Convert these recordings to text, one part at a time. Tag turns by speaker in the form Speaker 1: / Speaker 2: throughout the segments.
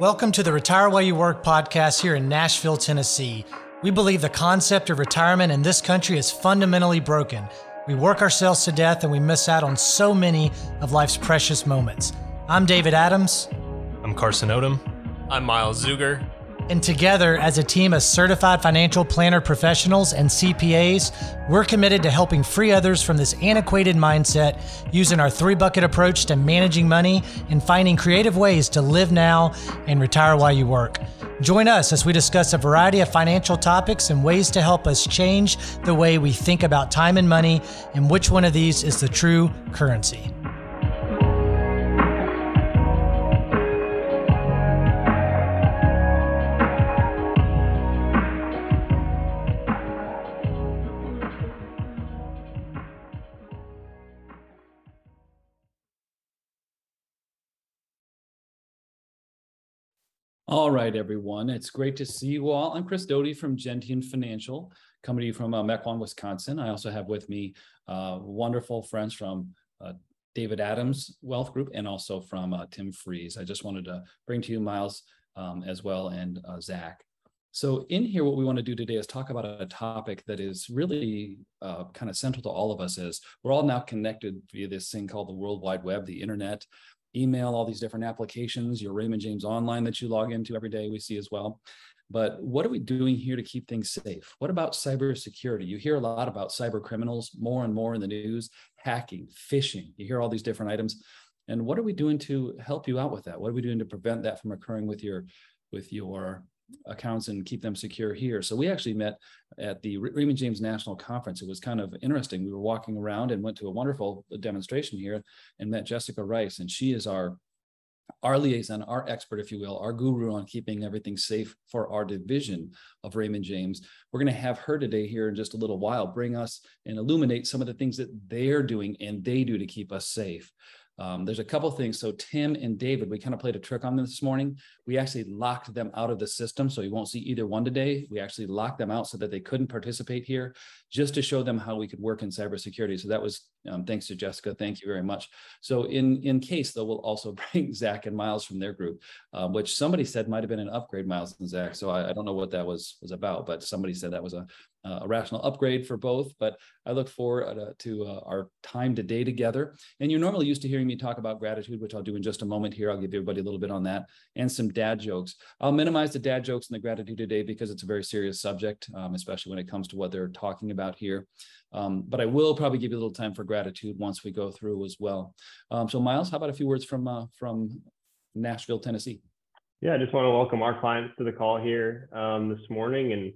Speaker 1: Welcome to the Retire While You Work podcast here in Nashville, Tennessee. We believe the concept of retirement in this country is fundamentally broken. We work ourselves to death and we miss out on so many of life's precious moments. I'm David Adams.
Speaker 2: I'm Carson Odom.
Speaker 3: I'm Miles Zuger.
Speaker 1: And together, as a team of certified financial planner professionals and CPAs, we're committed to helping free others from this antiquated mindset using our three bucket approach to managing money and finding creative ways to live now and retire while you work. Join us as we discuss a variety of financial topics and ways to help us change the way we think about time and money and which one of these is the true currency.
Speaker 4: All right, everyone. It's great to see you all. I'm Chris Doty from Gentian Financial, coming to you from uh, Mequon, Wisconsin. I also have with me uh, wonderful friends from uh, David Adams Wealth Group and also from uh, Tim Freeze. I just wanted to bring to you Miles um, as well and uh, Zach. So, in here, what we want to do today is talk about a topic that is really uh, kind of central to all of us. Is we're all now connected via this thing called the World Wide Web, the internet email, all these different applications, your Raymond James Online that you log into every day, we see as well. But what are we doing here to keep things safe? What about cybersecurity? You hear a lot about cyber criminals more and more in the news, hacking, phishing. You hear all these different items. And what are we doing to help you out with that? What are we doing to prevent that from occurring with your with your accounts and keep them secure here. So we actually met at the Raymond James National Conference. It was kind of interesting. We were walking around and went to a wonderful uh, demonstration here and met Jessica Rice, and she is our our liaison, our expert, if you will, our guru on keeping everything safe for our division of Raymond James. We're going to have her today here in just a little while, bring us and illuminate some of the things that they're doing and they do to keep us safe. Um, there's a couple things. So Tim and David, we kind of played a trick on them this morning. We actually locked them out of the system, so you won't see either one today. We actually locked them out so that they couldn't participate here, just to show them how we could work in cybersecurity. So that was um, thanks to Jessica. Thank you very much. So in in case though, we'll also bring Zach and Miles from their group, uh, which somebody said might have been an upgrade, Miles and Zach. So I, I don't know what that was was about, but somebody said that was a uh, a rational upgrade for both. But I look forward uh, to uh, our time today together. And you're normally used to hearing me talk about gratitude, which I'll do in just a moment here. I'll give everybody a little bit on that and some dad jokes. I'll minimize the dad jokes and the gratitude today because it's a very serious subject, um, especially when it comes to what they're talking about here. Um, but I will probably give you a little time for gratitude once we go through as well. Um, so Miles, how about a few words from uh, from Nashville, Tennessee?
Speaker 5: Yeah, I just want to welcome our clients to the call here um, this morning. And,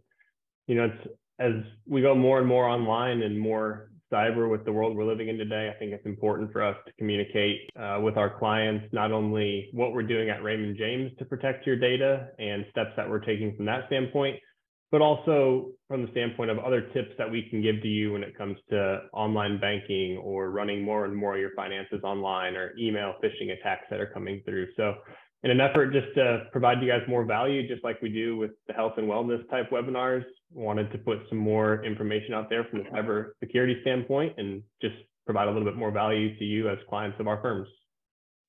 Speaker 5: you know, it's as we go more and more online and more cyber with the world we're living in today, I think it's important for us to communicate uh, with our clients not only what we're doing at Raymond James to protect your data and steps that we're taking from that standpoint, but also from the standpoint of other tips that we can give to you when it comes to online banking or running more and more of your finances online or email phishing attacks that are coming through. So in an effort just to provide you guys more value, just like we do with the health and wellness type webinars, wanted to put some more information out there from the cyber security standpoint and just provide a little bit more value to you as clients of our firms.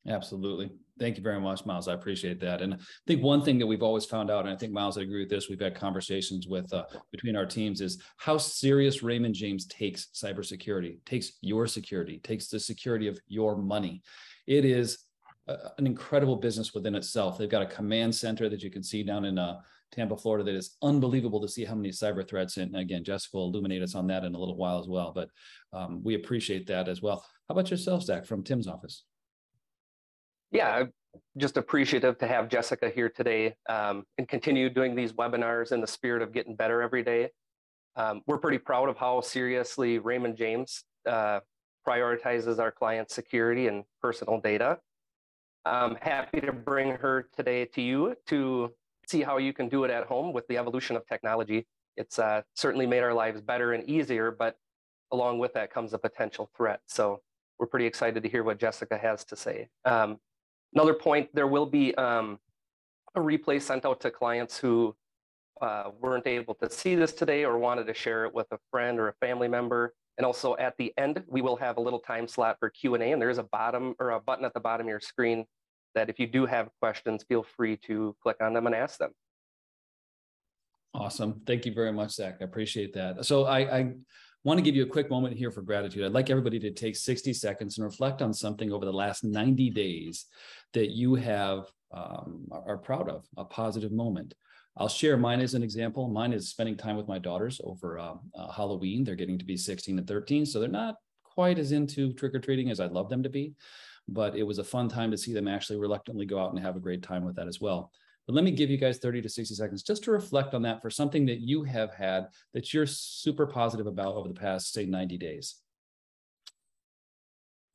Speaker 4: Absolutely. Thank you very much, Miles. I appreciate that. And I think one thing that we've always found out, and I think Miles, I agree with this. We've had conversations with uh, between our teams is how serious Raymond James takes cybersecurity, takes your security, takes the security of your money. It is an incredible business within itself. They've got a command center that you can see down in uh, Tampa, Florida, that is unbelievable to see how many cyber threats. And again, Jessica will illuminate us on that in a little while as well. But um, we appreciate that as well. How about yourself, Zach, from Tim's office?
Speaker 6: Yeah, just appreciative to have Jessica here today um, and continue doing these webinars in the spirit of getting better every day. Um, we're pretty proud of how seriously Raymond James uh, prioritizes our client security and personal data. I'm happy to bring her today to you to see how you can do it at home with the evolution of technology. It's uh, certainly made our lives better and easier, but along with that comes a potential threat. So we're pretty excited to hear what Jessica has to say. Um, another point, there will be um, a replay sent out to clients who uh, weren't able to see this today or wanted to share it with a friend or a family member. And also at the end, we will have a little time slot for Q&A and there's a bottom or a button at the bottom of your screen that if you do have questions, feel free to click on them and ask them.
Speaker 4: Awesome. Thank you very much, Zach. I appreciate that. So I, I want to give you a quick moment here for gratitude. I'd like everybody to take 60 seconds and reflect on something over the last 90 days that you have um, are proud of, a positive moment. I'll share mine as an example. Mine is spending time with my daughters over uh, uh, Halloween. They're getting to be 16 and 13, so they're not quite as into trick or treating as I'd love them to be. But it was a fun time to see them actually reluctantly go out and have a great time with that as well. But let me give you guys 30 to 60 seconds just to reflect on that for something that you have had that you're super positive about over the past, say, 90 days.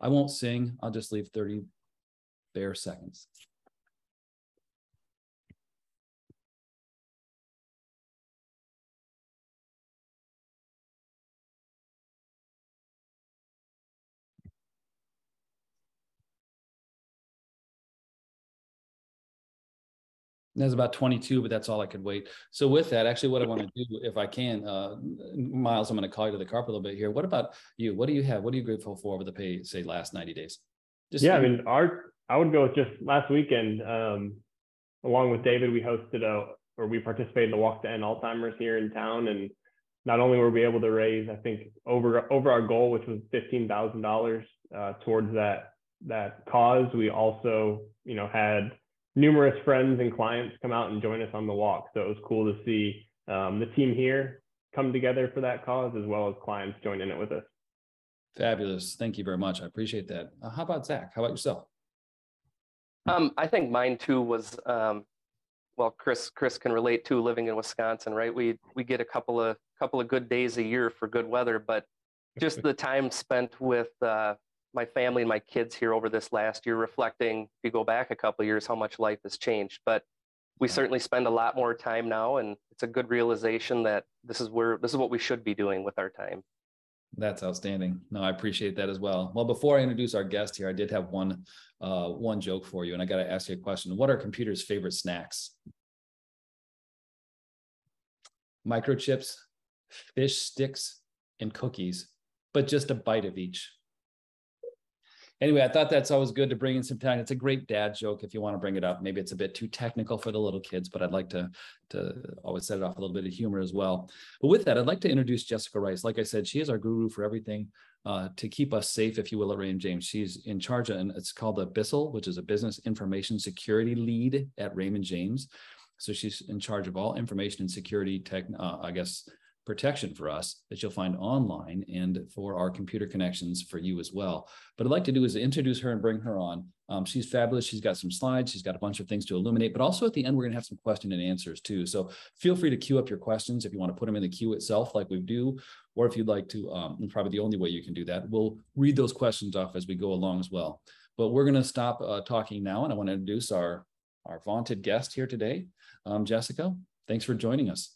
Speaker 4: I won't sing, I'll just leave 30 bare seconds. That's about 22, but that's all I could wait. So with that, actually what I want to do, if I can, uh, Miles, I'm going to call you to the carpet a little bit here. What about you? What do you have? What are you grateful for over the pay, say last 90 days?
Speaker 5: Just yeah, I mean, our, I would go with just last weekend, um, along with David, we hosted a, or we participated in the walk to end Alzheimer's here in town. And not only were we able to raise, I think over, over our goal, which was $15,000 uh, towards that, that cause, we also, you know, had numerous friends and clients come out and join us on the walk. So it was cool to see um, the team here come together for that cause as well as clients join in it with us.
Speaker 4: Fabulous. Thank you very much. I appreciate that. Uh, how about Zach? How about yourself?
Speaker 6: Um, I think mine too was um, well, Chris Chris can relate to living in Wisconsin, right? We we get a couple of couple of good days a year for good weather, but just the time spent with uh, my family and my kids here over this last year, reflecting, if you go back a couple years, how much life has changed. But we certainly spend a lot more time now, and it's a good realization that this is where this is what we should be doing with our time.
Speaker 4: That's outstanding. No, I appreciate that as well. Well, before I introduce our guest here, I did have one uh, one joke for you, and I got to ask you a question. What are computers' favorite snacks? Microchips, fish sticks, and cookies, but just a bite of each anyway, I thought that's always good to bring in some time. It's a great dad joke if you want to bring it up. Maybe it's a bit too technical for the little kids, but I'd like to, to always set it off a little bit of humor as well. But with that, I'd like to introduce Jessica Rice. Like I said, she is our guru for everything uh, to keep us safe, if you will, at Raymond James. She's in charge of, and it's called the BISL, which is a business information security lead at Raymond James. So she's in charge of all information and security tech, uh, I guess, protection for us that you'll find online and for our computer connections for you as well. But I'd like to do is introduce her and bring her on. Um, she's fabulous. She's got some slides. She's got a bunch of things to illuminate, but also at the end, we're going to have some question and answers too. So feel free to queue up your questions if you want to put them in the queue itself, like we do, or if you'd like to, um, probably the only way you can do that, we'll read those questions off as we go along as well. But we're going to stop uh, talking now, and I want to introduce our, our vaunted guest here today, um, Jessica. Thanks for joining us.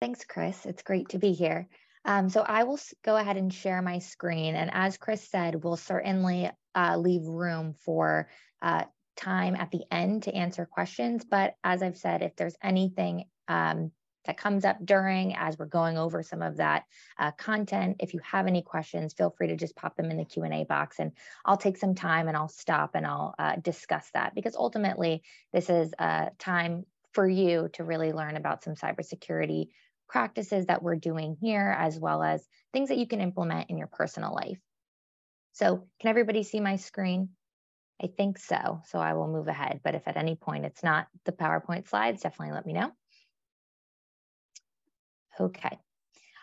Speaker 2: Thanks, Chris. It's great to be here. Um, so I will go ahead and share my screen. And as Chris said, we'll certainly uh, leave room for uh, time at the end to answer questions. But as I've said, if there's anything um, that comes up during as we're going over some of that uh, content, if you have any questions, feel free to just pop them in the Q&A box and I'll take some time and I'll stop and I'll uh, discuss that because ultimately this is a time for you to really learn about some cybersecurity practices that we're doing here, as well as things that you can implement in your personal life. So can everybody see my screen? I think so. So I will move ahead. But if at any point it's not the PowerPoint slides, definitely let me know. Okay.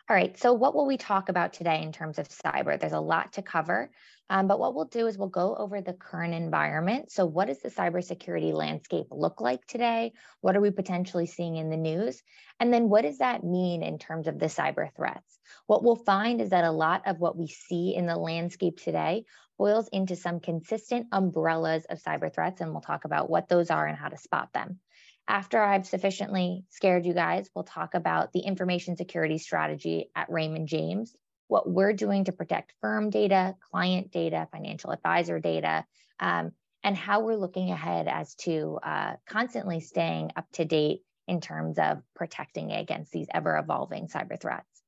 Speaker 2: All right, so what will we talk about today in terms of cyber? There's a lot to cover, um, but what we'll do is we'll go over the current environment. So what does the cybersecurity landscape look like today? What are we potentially seeing in the news? And then what does that mean in terms of the cyber threats? What we'll find is that a lot of what we see in the landscape today boils into some consistent umbrellas of cyber threats, and we'll talk about what those are and how to spot them. After I've sufficiently scared you guys, we'll talk about the information security strategy at Raymond James, what we're doing to protect firm data, client data, financial advisor data, um, and how we're looking ahead as to uh, constantly staying up to date in terms of protecting against these ever evolving cyber threats.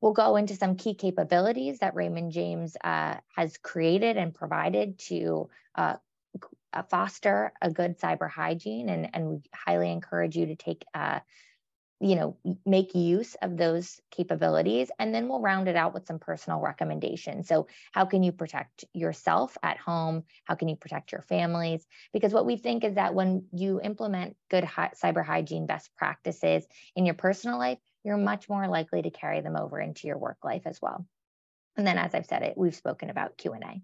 Speaker 2: We'll go into some key capabilities that Raymond James uh, has created and provided to uh, foster a good cyber hygiene, and, and we highly encourage you to take uh, you know make use of those capabilities and then we'll round it out with some personal recommendations. So how can you protect yourself at home? How can you protect your families? Because what we think is that when you implement good hi- cyber hygiene best practices in your personal life you're much more likely to carry them over into your work life as well. And then as i've said it we've spoken about q&a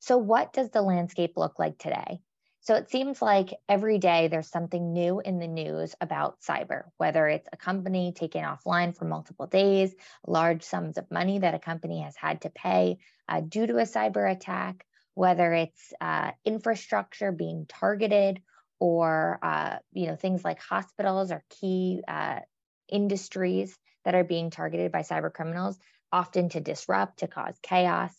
Speaker 2: so what does the landscape look like today so it seems like every day there's something new in the news about cyber, whether it's a company taken offline for multiple days, large sums of money that a company has had to pay uh, due to a cyber attack, whether it's uh, infrastructure being targeted or uh, you know things like hospitals or key uh, industries that are being targeted by cyber criminals, often to disrupt, to cause chaos.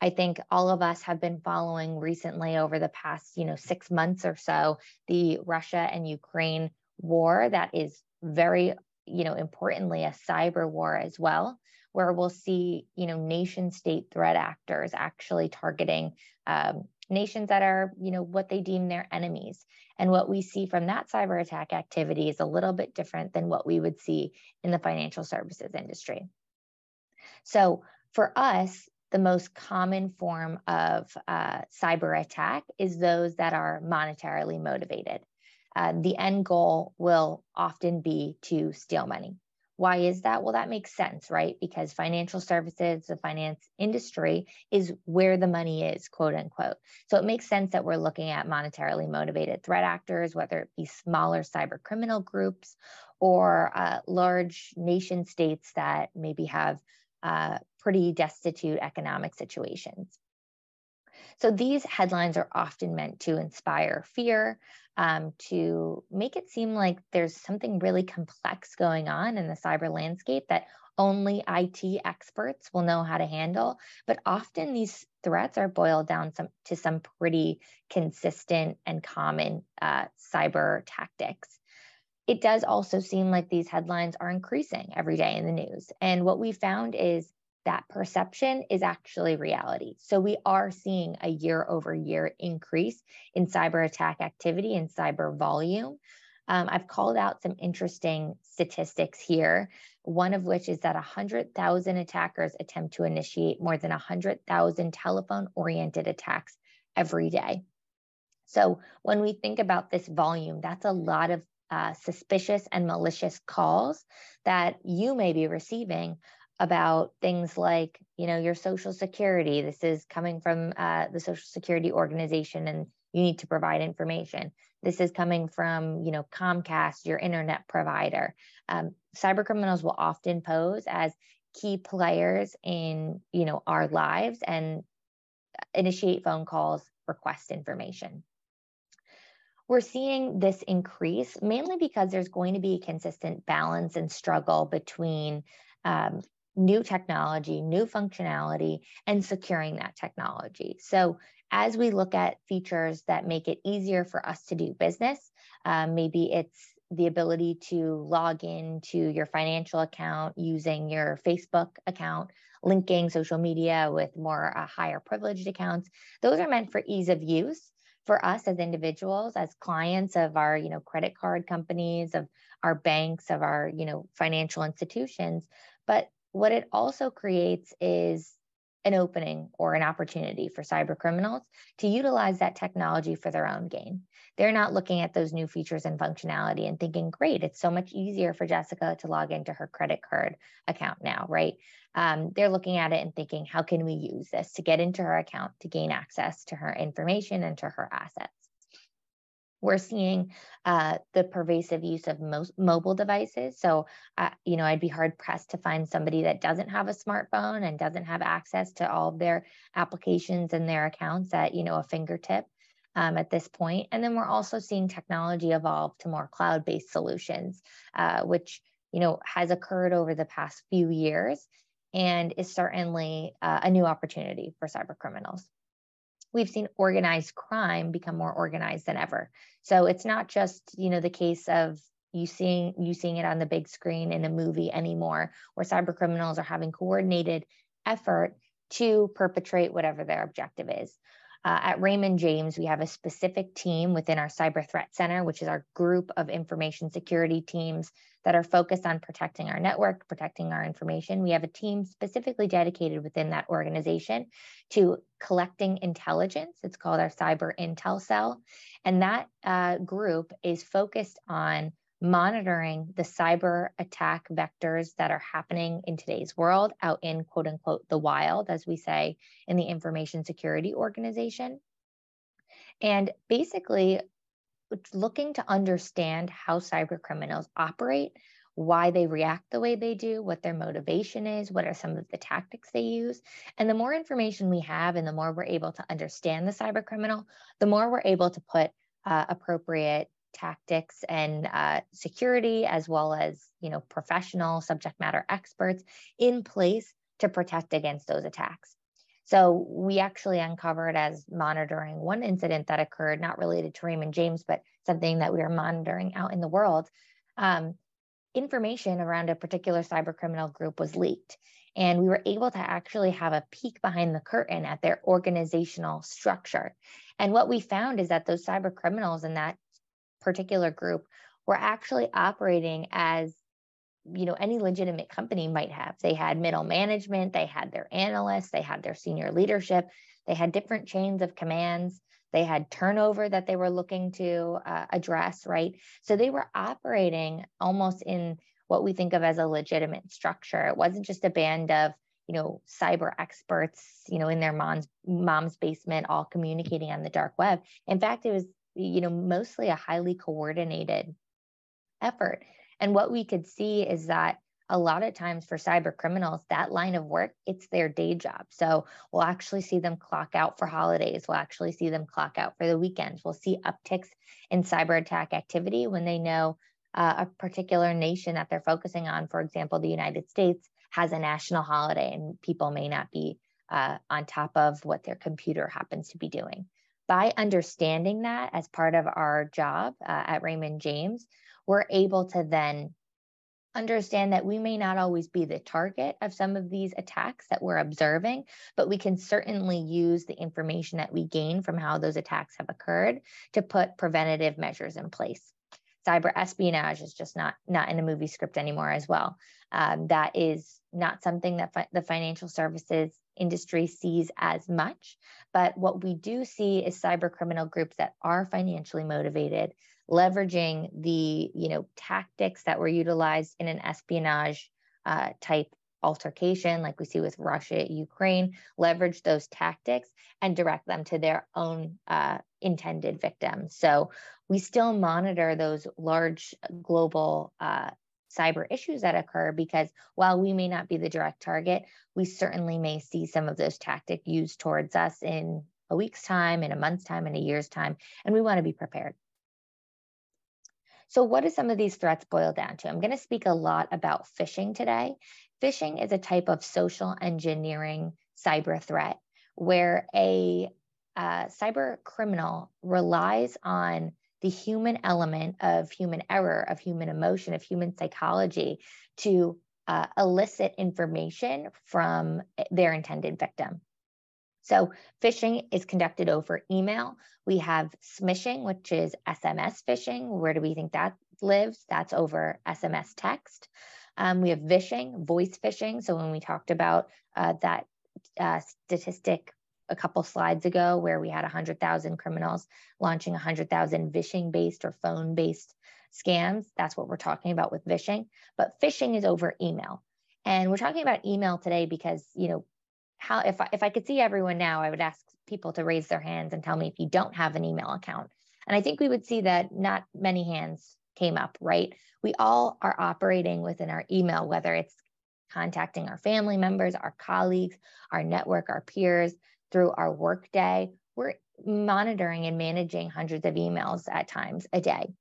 Speaker 2: I think all of us have been following recently over the past, you know, six months or so, the Russia and Ukraine war that is very, you know, importantly a cyber war as well, where we'll see, you know, nation state threat actors actually targeting um, nations that are, you know, what they deem their enemies. And what we see from that cyber attack activity is a little bit different than what we would see in the financial services industry. So for us, the most common form of uh, cyber attack is those that are monetarily motivated. Uh, the end goal will often be to steal money. Why is that? Well, that makes sense, right? Because financial services, the finance industry is where the money is, quote unquote. So it makes sense that we're looking at monetarily motivated threat actors, whether it be smaller cyber criminal groups or uh, large nation states that maybe have uh, pretty destitute economic situations. So these headlines are often meant to inspire fear, um, to make it seem like there's something really complex going on in the cyber landscape that only IT experts will know how to handle. But often these threats are boiled down some, to some pretty consistent and common uh, cyber tactics it does also seem like these headlines are increasing every day in the news. And what we found is that perception is actually reality. So we are seeing a year over year increase in cyber attack activity and cyber volume. Um, I've called out some interesting statistics here, one of which is that 100,000 attackers attempt to initiate more than 100,000 telephone oriented attacks every day. So when we think about this volume, that's a lot of uh, suspicious and malicious calls that you may be receiving about things like you know your social security. This is coming from uh, the social security organization and you need to provide information. This is coming from you know comcast your internet provider. Um, cyber criminals will often pose as key players in you know our lives and initiate phone calls request information we're seeing this increase mainly because there's going to be a consistent balance and struggle between um, new technology, new functionality, and securing that technology. So, as we look at features that make it easier for us to do business, um, maybe it's the ability to log into your financial account using your Facebook account, linking social media with more uh, higher privileged accounts. Those are meant for ease of use for us as individuals as clients of our you know credit card companies of our banks of our you know financial institutions. But what it also creates is an opening or an opportunity for cyber criminals to utilize that technology for their own gain. They're not looking at those new features and functionality and thinking, great, it's so much easier for Jessica to log into her credit card account now, right? Um, they're looking at it and thinking, how can we use this to get into her account to gain access to her information and to her assets? We're seeing uh, the pervasive use of most mobile devices. So, uh, you know, I'd be hard pressed to find somebody that doesn't have a smartphone and doesn't have access to all of their applications and their accounts at, you know, a fingertip um, at this point. And then we're also seeing technology evolve to more cloud based solutions, uh, which, you know, has occurred over the past few years and is certainly uh, a new opportunity for cyber criminals we've seen organized crime become more organized than ever. So it's not just, you know, the case of you seeing you seeing it on the big screen in a movie anymore, where cyber criminals are having coordinated effort to perpetrate whatever their objective is. Uh, at Raymond James, we have a specific team within our Cyber Threat Center, which is our group of information security teams that are focused on protecting our network, protecting our information. We have a team specifically dedicated within that organization to collecting intelligence. It's called our Cyber Intel Cell. And that uh, group is focused on monitoring the cyber attack vectors that are happening in today's world out in quote unquote the wild, as we say in the information security organization. And basically, looking to understand how cyber criminals operate, why they react the way they do, what their motivation is, what are some of the tactics they use. And the more information we have and the more we're able to understand the cyber criminal, the more we're able to put uh, appropriate tactics and uh, security, as well as you know professional subject matter experts in place to protect against those attacks. So we actually uncovered as monitoring one incident that occurred, not related to Raymond James, but something that we were monitoring out in the world. Um, information around a particular cyber criminal group was leaked. And we were able to actually have a peek behind the curtain at their organizational structure. And what we found is that those cyber criminals in that particular group were actually operating as you know any legitimate company might have. They had middle management they had their analysts they had their senior leadership they had different chains of commands they had turnover that they were looking to uh, address right? So they were operating almost in what we think of as a legitimate structure. It wasn't just a band of you know cyber experts you know in their mom's mom's basement all communicating on the dark web. In fact it was you know, mostly a highly coordinated effort. And what we could see is that a lot of times for cyber criminals, that line of work, it's their day job. So we'll actually see them clock out for holidays. We'll actually see them clock out for the weekends. We'll see upticks in cyber attack activity when they know uh, a particular nation that they're focusing on, for example, the United States, has a national holiday and people may not be uh, on top of what their computer happens to be doing by understanding that as part of our job uh, at Raymond James, we're able to then understand that we may not always be the target of some of these attacks that we're observing, but we can certainly use the information that we gain from how those attacks have occurred to put preventative measures in place. Cyber espionage is just not not in a movie script anymore as well. Um, that is not something that fi- the financial services industry sees as much. But what we do see is cyber criminal groups that are financially motivated, leveraging the you know tactics that were utilized in an espionage uh, type altercation, like we see with Russia, Ukraine, leverage those tactics and direct them to their own uh, intended victims. So we still monitor those large global uh, cyber issues that occur because while we may not be the direct target, we certainly may see some of those tactics used towards us in a week's time, in a month's time, in a year's time, and we want to be prepared. So, what do some of these threats boil down to? I'm going to speak a lot about phishing today. Phishing is a type of social engineering cyber threat where a uh, cyber criminal relies on the human element of human error, of human emotion, of human psychology to uh, elicit information from their intended victim. So, phishing is conducted over email. We have smishing, which is SMS phishing. Where do we think that lives? That's over SMS text. Um, we have vishing, voice phishing. So, when we talked about uh, that uh, statistic a couple slides ago where we had 100,000 criminals launching 100,000 vishing based or phone based scams. That's what we're talking about with vishing. But phishing is over email. And we're talking about email today because, you know, how if I, if I could see everyone now, I would ask people to raise their hands and tell me if you don't have an email account. And I think we would see that not many hands came up, right? We all are operating within our email, whether it's contacting our family members, our colleagues, our network, our peers, through our workday. We're monitoring and managing hundreds of emails at times a day.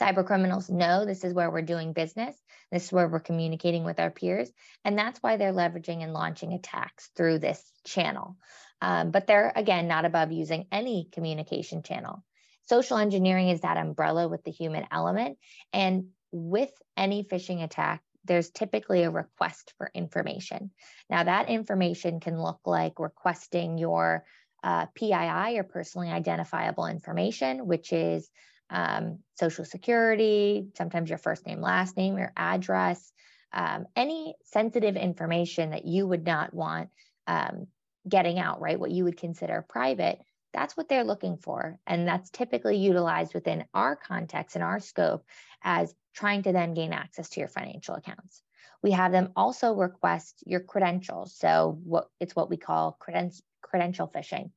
Speaker 2: Cyber criminals know this is where we're doing business. This is where we're communicating with our peers. And that's why they're leveraging and launching attacks through this channel. Um, but they're, again, not above using any communication channel. Social engineering is that umbrella with the human element. And with any phishing attack, there's typically a request for information. Now, that information can look like requesting your uh, PII or personally identifiable information, which is um, social security, sometimes your first name, last name, your address, um, any sensitive information that you would not want um, getting out, right? What you would consider private, that's what they're looking for. And that's typically utilized within our context and our scope as trying to then gain access to your financial accounts. We have them also request your credentials. So what it's what we call creden- credential phishing.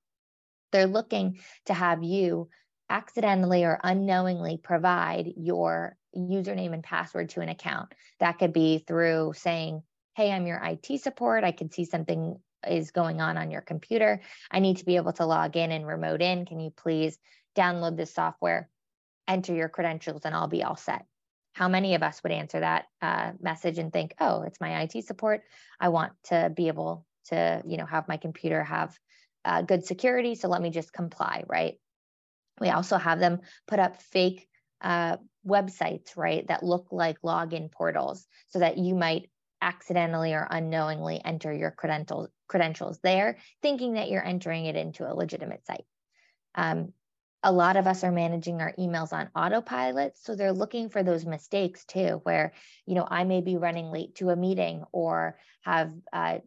Speaker 2: They're looking to have you accidentally or unknowingly provide your username and password to an account. That could be through saying, Hey, I'm your IT support. I can see something is going on on your computer. I need to be able to log in and remote in. Can you please download this software, enter your credentials, and I'll be all set? How many of us would answer that uh, message and think, "Oh, it's my IT support. I want to be able to, you know, have my computer have uh, good security, so let me just comply." Right? We also have them put up fake uh, websites, right, that look like login portals, so that you might accidentally or unknowingly enter your credentials credentials there, thinking that you're entering it into a legitimate site. Um, a lot of us are managing our emails on autopilot, so they're looking for those mistakes too, where you know I may be running late to a meeting or have uh,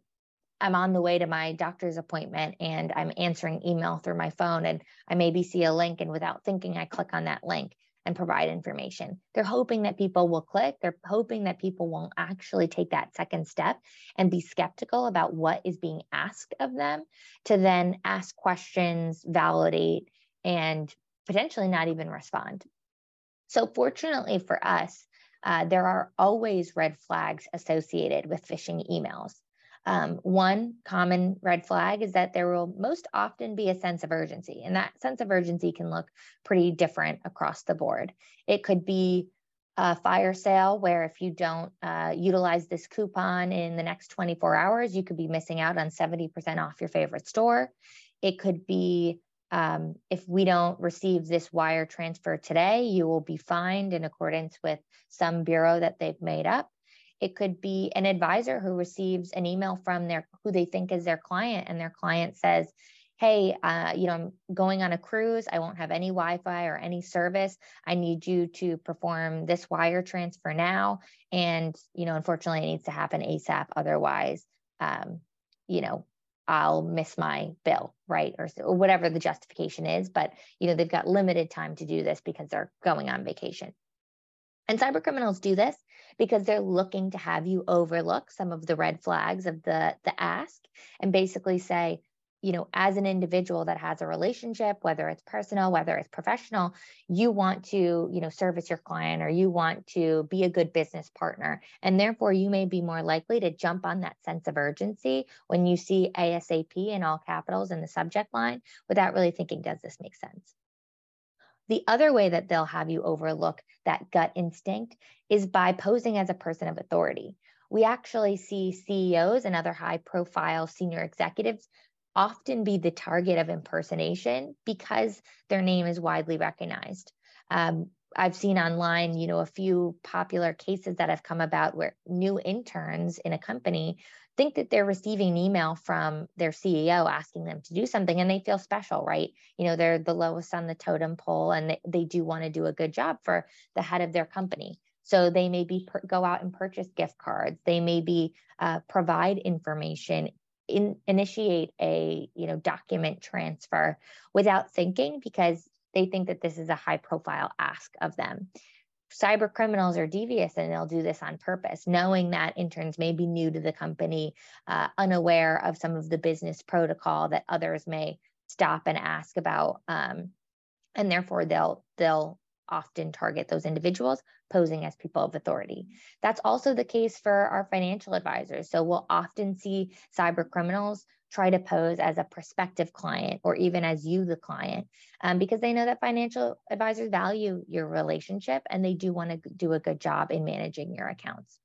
Speaker 2: I'm on the way to my doctor's appointment and I'm answering email through my phone and I maybe see a link and without thinking I click on that link and provide information. They're hoping that people will click. They're hoping that people won't actually take that second step and be skeptical about what is being asked of them to then ask questions, validate, and potentially not even respond. So, fortunately for us, uh, there are always red flags associated with phishing emails. Um, one common red flag is that there will most often be a sense of urgency, and that sense of urgency can look pretty different across the board. It could be a fire sale where if you don't uh, utilize this coupon in the next 24 hours, you could be missing out on 70% off your favorite store. It could be um, if we don't receive this wire transfer today, you will be fined in accordance with some bureau that they've made up. It could be an advisor who receives an email from their who they think is their client, and their client says, "Hey, uh, you know, I'm going on a cruise. I won't have any Wi-Fi or any service. I need you to perform this wire transfer now, and you know, unfortunately, it needs to happen ASAP. Otherwise, um, you know, I'll miss my bill, right? Or, whatever the justification is. But you know, they've got limited time to do this because they're going on vacation. And cyber criminals do this because they're looking to have you overlook some of the red flags of the, the ask and basically say, you know, as an individual that has a relationship, whether it's personal, whether it's professional, you want to, you know, service your client or you want to be a good business partner. And therefore, you may be more likely to jump on that sense of urgency when you see ASAP in all capitals in the subject line without really thinking, does this make sense? The other way that they'll have you overlook that gut instinct is by posing as a person of authority. We actually see CEOs and other high profile senior executives often be the target of impersonation because their name is widely recognized. Um, I've seen online, you know, a few popular cases that have come about where new interns in a company think that they're receiving an email from their CEO asking them to do something and they feel special, right? You know, they're the lowest on the totem pole and they, they do want to do a good job for the head of their company. So they maybe per, go out and purchase gift cards. They maybe uh, provide information, in, initiate a you know document transfer without thinking because they think that this is a high profile ask of them. Cyber criminals are devious and they'll do this on purpose, knowing that interns may be new to the company, uh, unaware of some of the business protocol that others may stop and ask about, um, and therefore they'll they'll often target those individuals posing as people of authority. That's also the case for our financial advisors. So we'll often see cyber criminals try to pose as a prospective client or even as you, the client, um, because they know that financial advisors value your relationship and they do want to do a good job in managing your accounts.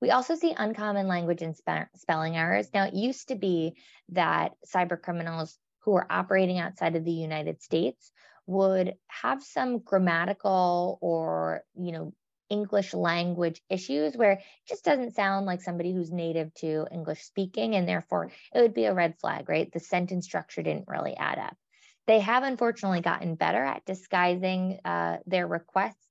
Speaker 2: We also see uncommon language and spe- spelling errors. Now, it used to be that cyber criminals who are operating outside of the United States would have some grammatical or, you know, English language issues where it just doesn't sound like somebody who's native to English speaking, and therefore it would be a red flag, right? The sentence structure didn't really add up. They have unfortunately gotten better at disguising uh, their requests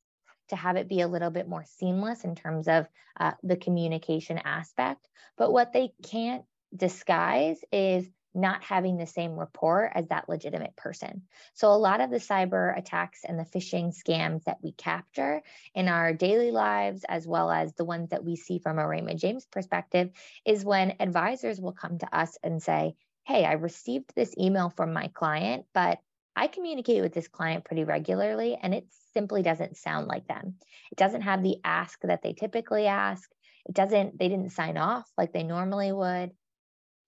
Speaker 2: to have it be a little bit more seamless in terms of uh, the communication aspect. But what they can't disguise is not having the same rapport as that legitimate person. So a lot of the cyber attacks and the phishing scams that we capture in our daily lives, as well as the ones that we see from a Raymond James perspective, is when advisors will come to us and say, Hey, I received this email from my client, but I communicate with this client pretty regularly and it simply doesn't sound like them. It doesn't have the ask that they typically ask. It doesn't, they didn't sign off like they normally would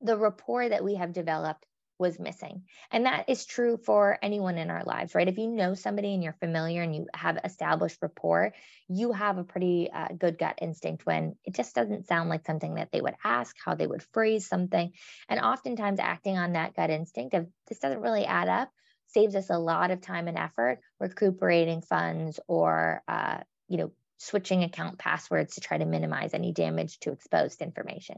Speaker 2: the rapport that we have developed was missing. And that is true for anyone in our lives, right? If you know somebody and you're familiar and you have established rapport, you have a pretty uh, good gut instinct when it just doesn't sound like something that they would ask, how they would phrase something. And oftentimes, acting on that gut instinct of this doesn't really add up saves us a lot of time and effort recuperating funds or, uh, you know, switching account passwords to try to minimize any damage to exposed information.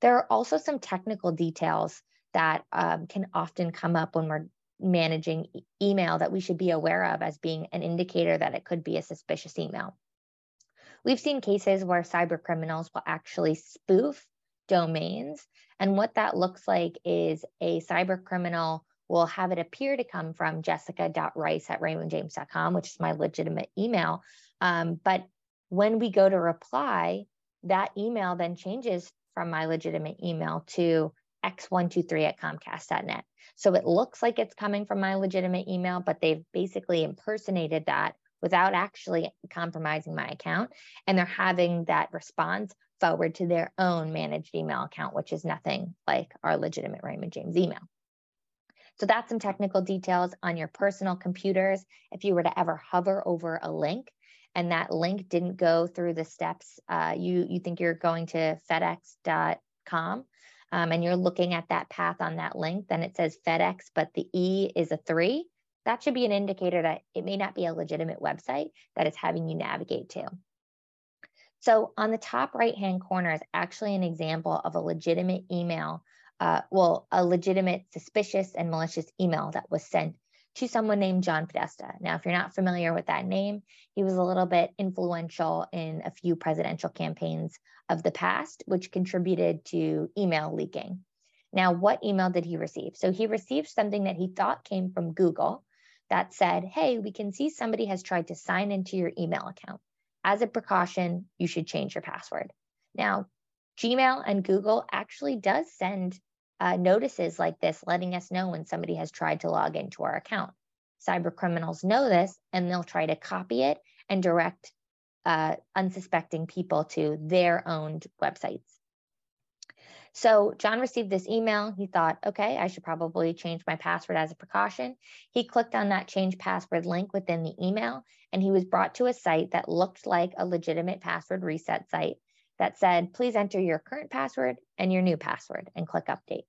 Speaker 2: There are also some technical details that um, can often come up when we're managing e- email that we should be aware of as being an indicator that it could be a suspicious email. We've seen cases where cyber criminals will actually spoof domains. And what that looks like is a cyber criminal will have it appear to come from jessica.rice at raymondjames.com, which is my legitimate email. Um, but when we go to reply, that email then changes from my legitimate email to x123 at comcast.net. So it looks like it's coming from my legitimate email, but they've basically impersonated that without actually compromising my account. And they're having that response forward to their own managed email account, which is nothing like our legitimate Raymond James email. So that's some technical details on your personal computers. If you were to ever hover over a link, and that link didn't go through the steps, uh, you you think you're going to FedEx.com, um, and you're looking at that path on that link, then it says FedEx, but the E is a three. That should be an indicator that it may not be a legitimate website that it's having you navigate to. So on the top right hand corner is actually an example of a legitimate email, uh, well, a legitimate suspicious and malicious email that was sent to someone named John Podesta. Now, if you're not familiar with that name, he was a little bit influential in a few presidential campaigns of the past, which contributed to email leaking. Now, what email did he receive? So he received something that he thought came from Google that said, Hey, we can see somebody has tried to sign into your email account. As a precaution, you should change your password. Now, Gmail and Google actually does send uh, notices like this letting us know when somebody has tried to log into our account. Cyber criminals know this and they'll try to copy it and direct uh, unsuspecting people to their owned websites. So John received this email. He thought, okay, I should probably change my password as a precaution. He clicked on that change password link within the email, and he was brought to a site that looked like a legitimate password reset site that said, please enter your current password and your new password and click update.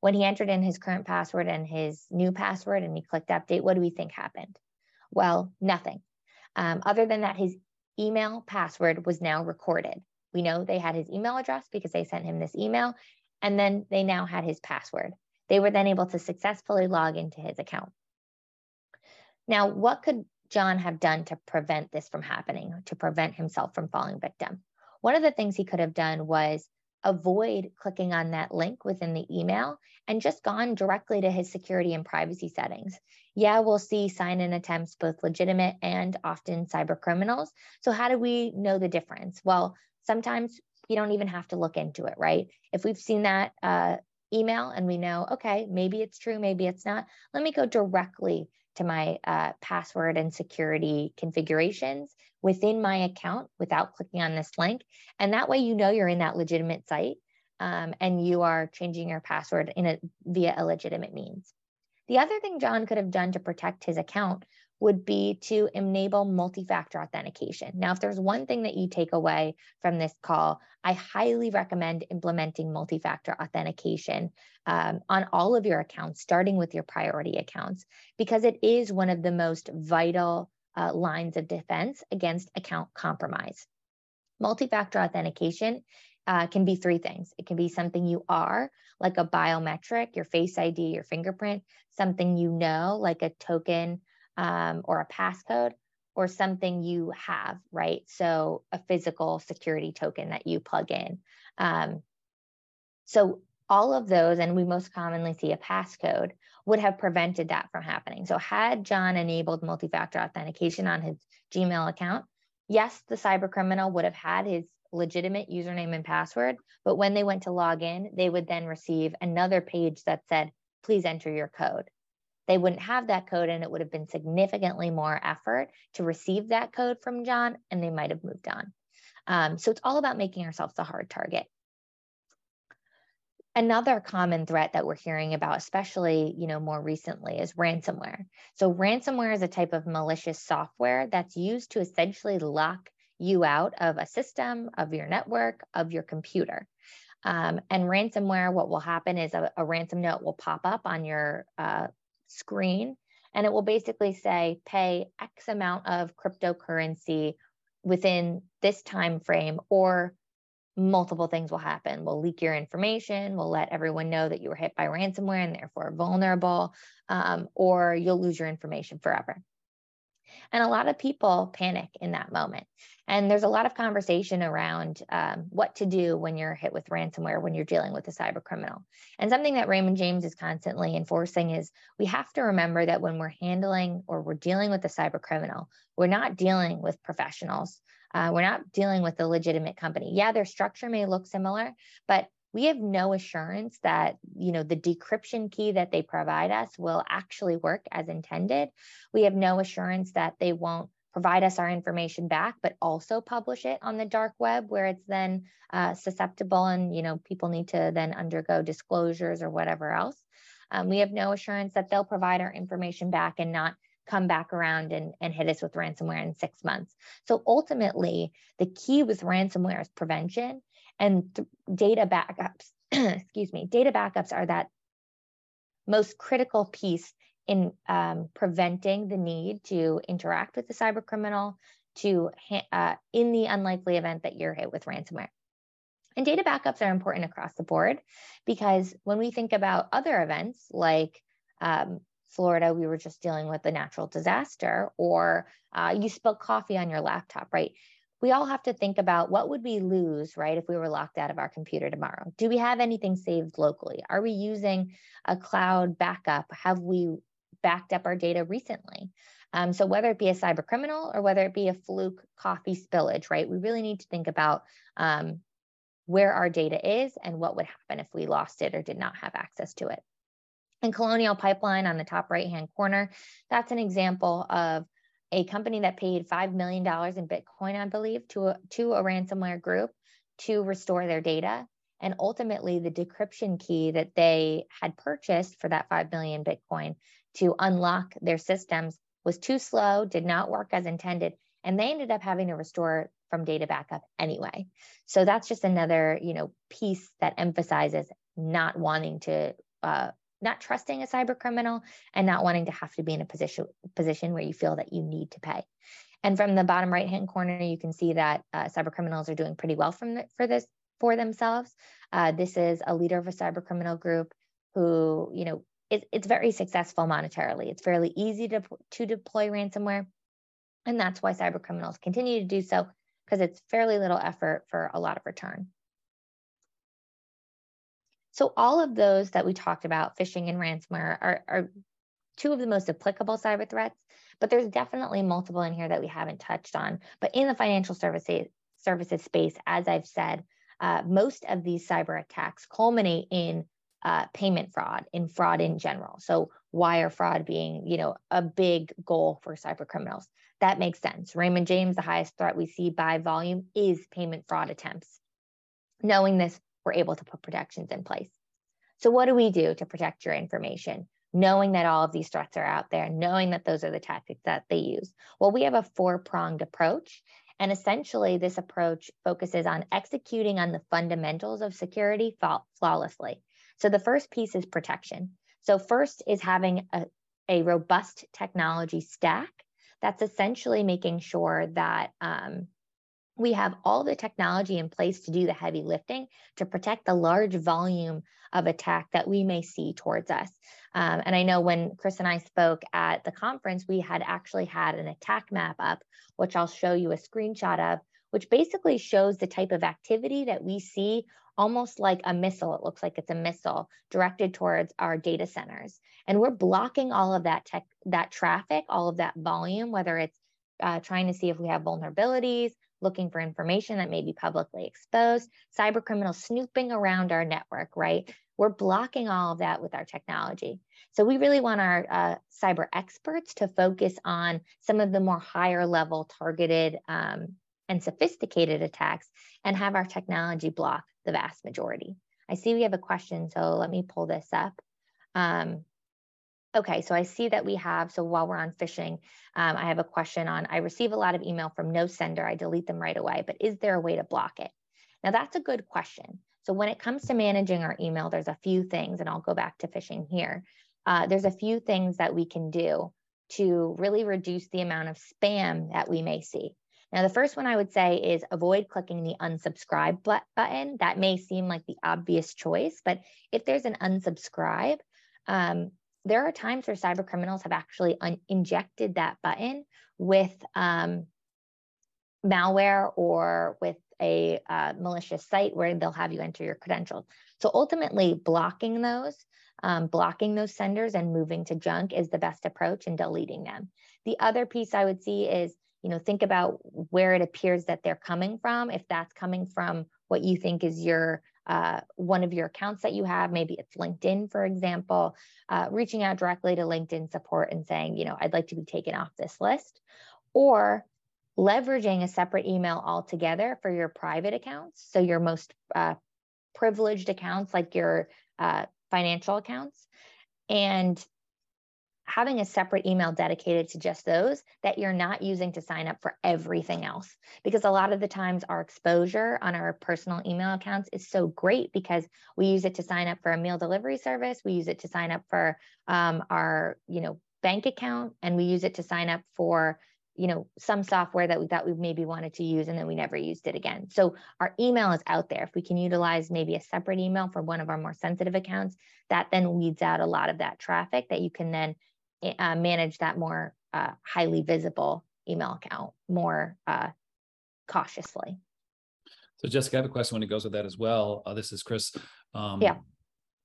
Speaker 2: When he entered in his current password and his new password and he clicked update, what do we think happened? Well, nothing. Um, other than that, his email password was now recorded. We know they had his email address because they sent him this email, and then they now had his password. They were then able to successfully log into his account. Now, what could John have done to prevent this from happening, to prevent himself from falling victim? One of the things he could have done was avoid clicking on that link within the email and just gone directly to his security and privacy settings. Yeah, we'll see sign in attempts, both legitimate and often cyber criminals. So, how do we know the difference? Well, sometimes you don't even have to look into it, right? If we've seen that uh, email and we know, okay, maybe it's true, maybe it's not, let me go directly to my uh, password and security configurations within my account without clicking on this link. And that way, you know you're in that legitimate site um, and you are changing your password in a, via a legitimate means. The other thing John could have done to protect his account would be to enable multi-factor authentication. Now, if there's one thing that you take away from this call, I highly recommend implementing multi-factor authentication um, on all of your accounts, starting with your priority accounts, because it is one of the most vital uh, lines of defense against account compromise. Multi factor authentication uh, can be three things. It can be something you are, like a biometric, your face ID, your fingerprint, something you know, like a token um, or a passcode, or something you have, right? So a physical security token that you plug in. Um, so all of those, and we most commonly see a passcode, would have prevented that from happening. So had John enabled multi-factor authentication on his Gmail account, yes, the cyber criminal would have had his legitimate username and password, but when they went to log in, they would then receive another page that said, please enter your code. They wouldn't have that code and it would have been significantly more effort to receive that code from John and they might have moved on. Um, so it's all about making ourselves a hard target. Another common threat that we're hearing about, especially you know more recently, is ransomware. So ransomware is a type of malicious software that's used to essentially lock you out of a system, of your network, of your computer. Um, and ransomware, what will happen is a, a, ransom note will pop up on your uh, screen, and it will basically say, "Pay X amount of cryptocurrency within this time frame, or multiple things will happen. We'll leak your information. We'll let everyone know that you were hit by ransomware and therefore vulnerable, um, or you'll lose your information forever. And a lot of people panic in that moment. And there's a lot of conversation around um, what to do when you're hit with ransomware, when you're dealing with a cyber criminal. And something that Raymond James is constantly enforcing is we have to remember that when we're handling or we're dealing with a cyber criminal, we're not dealing with professionals. Uh, we're not dealing with a legitimate company. Yeah, their structure may look similar, but we have no assurance that you know the decryption key that they provide us will actually work as intended. We have no assurance that they won't provide us our information back, but also publish it on the dark web where it's then uh, susceptible and you know people need to then undergo disclosures or whatever else. Um, we have no assurance that they'll provide our information back and not come back around and, and hit us with ransomware in six months. So ultimately, the key with ransomware is prevention and th- data backups. excuse me, data backups are that most critical piece in um, preventing the need to interact with the cyber criminal to uh, in the unlikely event that you're hit with ransomware. And data backups are important across the board because when we think about other events like um, Florida, we were just dealing with a natural disaster, or uh, you spilled coffee on your laptop, right? We all have to think about what would we lose, right, if we were locked out of our computer tomorrow? Do we have anything saved locally? Are we using a cloud backup? Have we backed up our data recently? Um, so whether it be a cyber criminal or whether it be a fluke coffee spillage, right, we really need to think about um, where our data is and what would happen if we lost it or did not have access to it. And Colonial Pipeline on the top right hand corner, that's an example of a company that paid $5 million in Bitcoin, I believe, to a, to a ransomware group to restore their data. And ultimately, the decryption key that they had purchased for that 5 million Bitcoin to unlock their systems was too slow, did not work as intended, and they ended up having to restore from data backup anyway. So that's just another, you know, piece that emphasizes not wanting to uh, not trusting a cyber criminal and not wanting to have to be in a position position where you feel that you need to pay. And from the bottom right hand corner, you can see that uh, cyber criminals are doing pretty well from the, for this for themselves. Uh, this is a leader of a cyber criminal group who, you know, it, it's very successful monetarily. It's fairly easy to to deploy ransomware, and that's why cyber criminals continue to do so because it's fairly little effort for a lot of return. So all of those that we talked about, phishing and ransomware, are, are two of the most applicable cyber threats, but there's definitely multiple in here that we haven't touched on. But in the financial services services space, as I've said, uh, most of these cyber attacks culminate in uh, payment fraud, in fraud in general. So wire fraud being, you know, a big goal for cyber criminals. That makes sense. Raymond James, the highest threat we see by volume is payment fraud attempts. Knowing this, we're able to put protections in place. So, what do we do to protect your information? Knowing that all of these threats are out there, knowing that those are the tactics that they use. Well, we have a four pronged approach. And essentially, this approach focuses on executing on the fundamentals of security flawlessly. So, the first piece is protection. So, first is having a, a robust technology stack That's essentially making sure that um, we have all the technology in place to do the heavy lifting to protect the large volume of attack that we may see towards us. Um, and I know when Chris and I spoke at the conference, we had actually had an attack map up, which I'll show you a screenshot of, which basically shows the type of activity that we see almost like a missile. It looks like it's a missile directed towards our data centers. And we're blocking all of that tech, that traffic, all of that volume, whether it's uh, trying to see if we have vulnerabilities, looking for information that may be publicly exposed, cyber criminals snooping around our network, right? We're blocking all of that with our technology. So we really want our uh, cyber experts to focus on some of the more higher level targeted um, and sophisticated attacks and have our technology block the vast majority. I see we have a question, so let me pull this up. Um, okay, so I see that we have, so while we're on phishing, um, I have a question on, I receive a lot of email from no sender, I delete them right away, but is there a way to block it? Now that's a good question. So when it comes to managing our email, there's a few things, and I'll go back to phishing here. Uh, there's a few things that we can do to really reduce the amount of spam that we may see. Now, the first one I would say is avoid clicking the unsubscribe button. That may seem like the obvious choice, but if there's an unsubscribe, um, there are times where cyber criminals have actually injected that button with um, malware or with a uh, malicious site where they'll have you enter your credentials. So ultimately, blocking those, um, blocking those senders and moving to junk is the best approach and deleting them. The other piece I would see is you know think about where it appears that they're coming from if that's coming from what you think is your uh, one of your accounts that you have maybe it's linkedin for example uh, reaching out directly to linkedin support and saying you know i'd like to be taken off this list or leveraging a separate email altogether for your private accounts so your most uh, privileged accounts like your uh, financial accounts and having a separate email dedicated to just those that you're not using to sign up for everything else. Because a lot of the times our exposure on our personal email accounts is so great because we use it to sign up for a meal delivery service, we use it to sign up for um, our, you know, bank account, and we use it to sign up for you know some software that we thought we maybe wanted to use and then we never used it again so our email is out there if we can utilize maybe a separate email for one of our more sensitive accounts that then weeds out a lot of that traffic that you can then uh, manage that more uh, highly visible email account more uh, cautiously.
Speaker 4: So Jessica, I have a question when it goes with that as well. Uh, this is Chris.
Speaker 2: Um, yeah.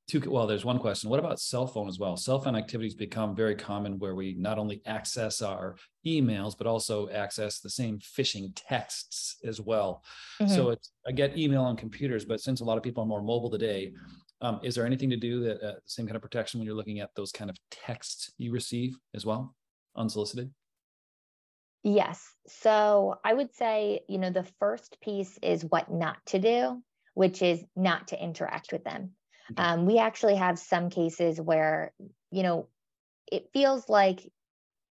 Speaker 4: Two, well, there's one question. What about cell phone as well? Cell phone activities become very common where we not only access our emails, but also access the same phishing texts as well. Mm-hmm. So it's, I get email on computers, but since a lot of people are more mobile today, um, is there anything to do that uh, same kind of protection when you're looking at those kind of texts you receive as well, unsolicited?
Speaker 2: Yes. So I would say, you know, the first piece is what not to do, which is not to interact with them. Okay. Um, we actually have some cases where, you know, it feels like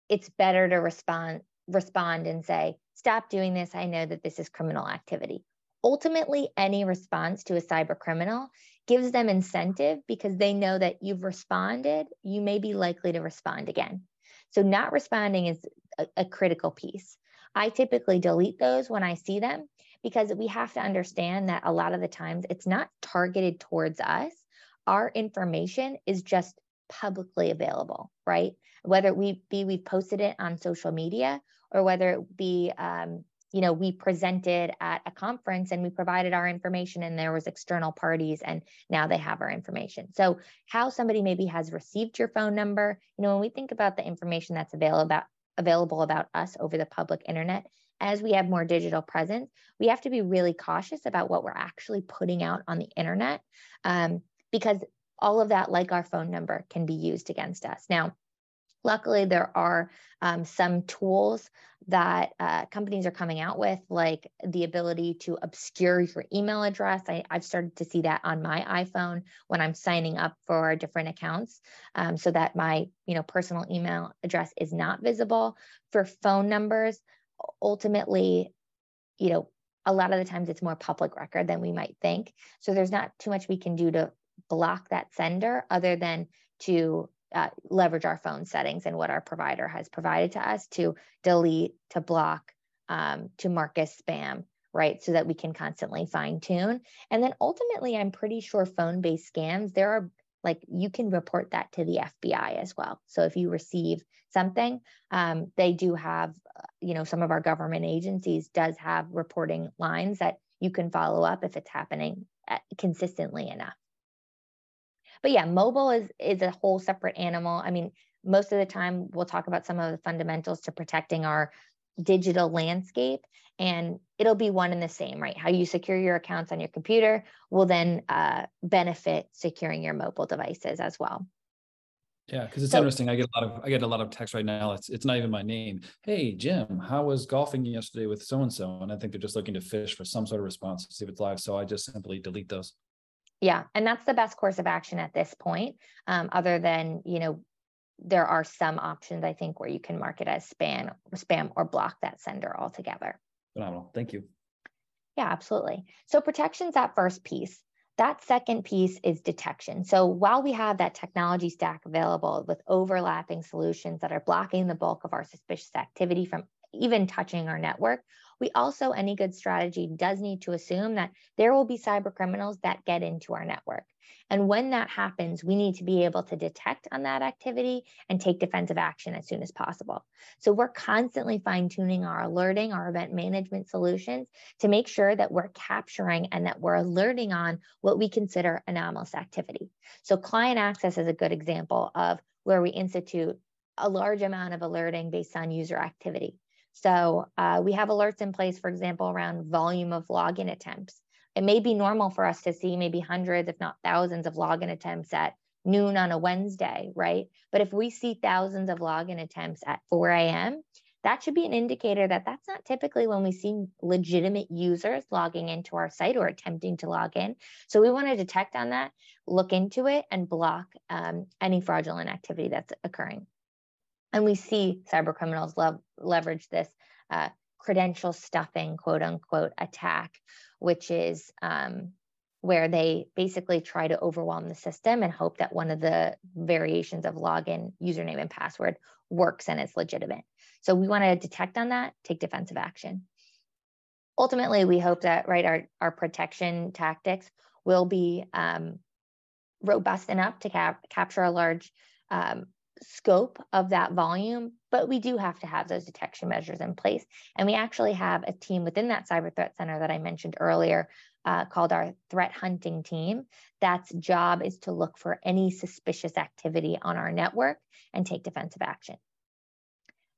Speaker 2: it's better to respond respond and say, stop doing this. I know that this is criminal activity. Ultimately, any response to a cyber criminal gives them incentive because they know that you've responded, you may be likely to respond again. So, not responding is a, a, critical piece. I typically delete those when I see them because we have to understand that a lot of the times it's not targeted towards us. Our information is just publicly available, right? Whether we be we've posted it on social media or whether it be um, you know we presented at a conference and we provided our information and there was external parties and now they have our information. So how somebody maybe has received your phone number you know when we think about the information that's available about available about us over the public internet as we have more digital presence we have to be really cautious about what we're actually putting out on the internet um, because all of that like our phone number can be used against us. Now Luckily, there are um, some tools that uh, companies are coming out with, like the ability to obscure your email address. I, have started to see that on my iPhone when I'm signing up for different accounts, um, so that my you know personal email address is not visible. For phone numbers, ultimately, you know, a lot of the times it's more public record than we might think. So there's not too much we can do to block that sender other than to uh, leverage our phone settings and what our provider has provided to us to delete, to block, um, to mark as spam, right? So that we can constantly fine tune. And then ultimately, I'm pretty sure phone based scams, there are like you can report that to the FBI as well. So if you receive something, um, they do have, uh, you know, some of our government agencies does have reporting lines that you can follow up if it's happening uh, consistently enough. But yeah, mobile is is a whole separate animal. I mean, most of the time we'll talk about some of the fundamentals to protecting our digital landscape and it'll be one and the same right? How you secure your accounts on your computer will then uh, benefit securing your mobile devices as well.
Speaker 4: Yeah because it's so, interesting i get a lot of i get a lot of text right now it's it's not even my name. Hey jim how was golfing yesterday with so and so? And i think they're just looking to fish for some sort of response to see if it's live so i just simply delete those
Speaker 2: yeah and that's the best course of action at this point um, other than you know there are some options I think where you can mark it as spam, spam or block that sender altogether.
Speaker 4: Phenomenal. Thank you.
Speaker 2: Yeah, absolutely. So protection's that first piece. That second piece is detection. So while we have that technology stack available with overlapping solutions that are blocking the bulk of our suspicious activity from even touching our network, we also, any good strategy does need to assume that there will be cyber criminals that get into our network. And when that happens, we need to be able to detect on that activity and take defensive action as soon as possible. So we're constantly fine tuning our alerting, our event management solutions to make sure that we're capturing and that we're alerting on what we consider anomalous activity. So client access is a good example of where we institute a large amount of alerting based on user activity. So uh, we have alerts in place, for example, around volume of login attempts. It may be normal for us to see maybe hundreds, if not thousands, of login attempts at noon on a Wednesday, right? But if we see thousands of login attempts at 4 a.m., that should be an indicator that that's not typically when we see legitimate users logging into our site or attempting to log in. So we want to detect on that, look into it, and block um, any fraudulent activity that's occurring. And we see cyber criminals lev- leverage this uh, credential stuffing, quote unquote, attack, which is um, where they basically try to overwhelm the system and hope that one of the variations of login username and password works and is legitimate. So we want to detect on that, take defensive action. Ultimately, we hope that right our, our protection tactics will be um, robust enough to cap- capture a large um, scope of that volume, but we do have to have those detection measures in place. And we actually have a team within that cyber threat center that I mentioned earlier uh, called our threat hunting team. That's job is to look for any suspicious activity on our network and take defensive action.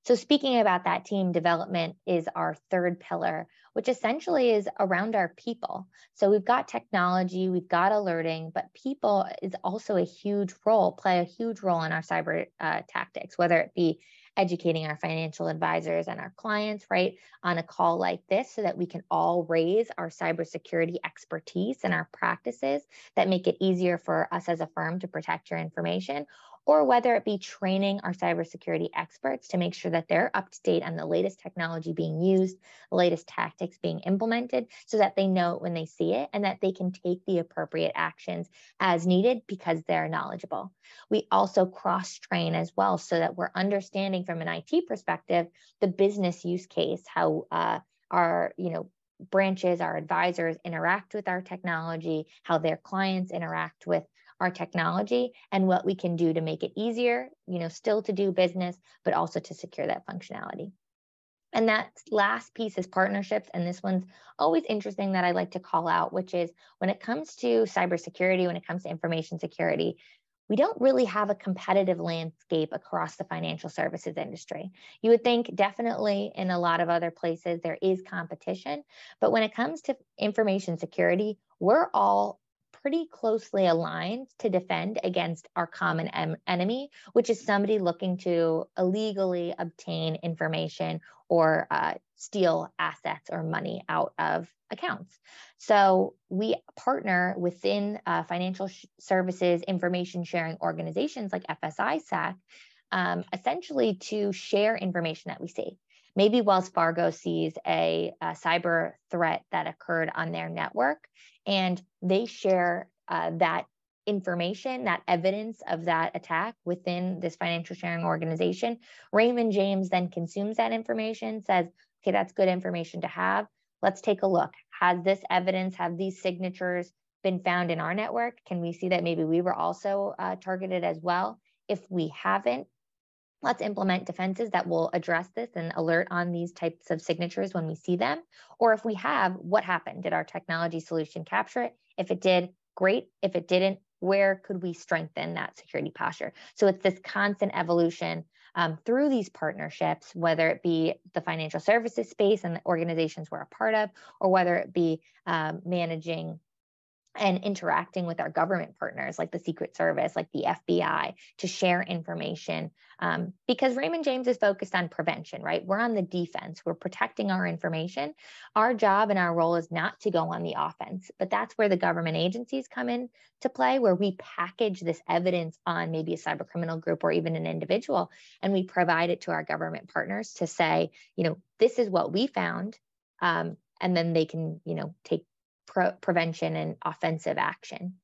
Speaker 2: So, speaking about that team development is our third pillar, which essentially is around our people. So, we've got technology, we've got alerting, but people is also a huge role, play a huge role in our cyber uh, tactics, whether it be educating our financial advisors and our clients, right, on a call like this so that we can all raise our cybersecurity expertise and our practices that make it easier for us as a firm to protect your information or whether it be training our cybersecurity experts to make sure that they're up to date on the latest technology being used, the latest tactics being implemented, so that they know it when they see it and that they can take the appropriate actions as needed because they're knowledgeable. We also cross train as well so that we're understanding from an IT perspective the business use case, how uh, our, you know, branches, our advisors interact with our technology, how their clients interact with our technology and what we can do to make it easier, you know, still to do business, but also to secure that functionality. And that last piece is partnerships. And this one's always interesting that I like to call out, which is when it comes to cybersecurity, when it comes to information security, we don't really have a competitive landscape across the financial services industry. You would think definitely in a lot of other places there is competition, but when it comes to information security, we're all pretty closely aligned to defend against our common em- enemy, which is somebody looking to illegally obtain information or uh, steal assets or money out of accounts. So we partner within uh, financial sh- services information sharing organizations like FS-ISAC, um, essentially to share information that we see. Maybe Wells Fargo sees a, a cyber threat that occurred on their network and they share uh, that information, that evidence of that attack within this financial sharing organization. Raymond James then consumes that information, says, okay, that's good information to have. Let's take a look. Has this evidence, have these signatures been found in our network? Can we see that maybe we were also uh, targeted as well? If we haven't, let's implement defenses that will address this and alert on these types of signatures when we see them. Or if we have, what happened? Did our technology solution capture it? If it did, great. If it didn't, where could we strengthen that security posture? So it's this constant evolution um, through these partnerships, whether it be the financial services space and the organizations we're a part of, or whether it be um, managing and interacting with our government partners like the Secret Service, like the FBI, to share information. Um, because Raymond James is focused on prevention, right? We're on the defense, we're protecting our information. Our job and our role is not to go on the offense, but that's where the government agencies come in to play, where we package this evidence on maybe a cyber criminal group or even an individual, and we provide it to our government partners to say, you know, this is what we found. Um, and then they can, you know, take pre- prevention and offensive action.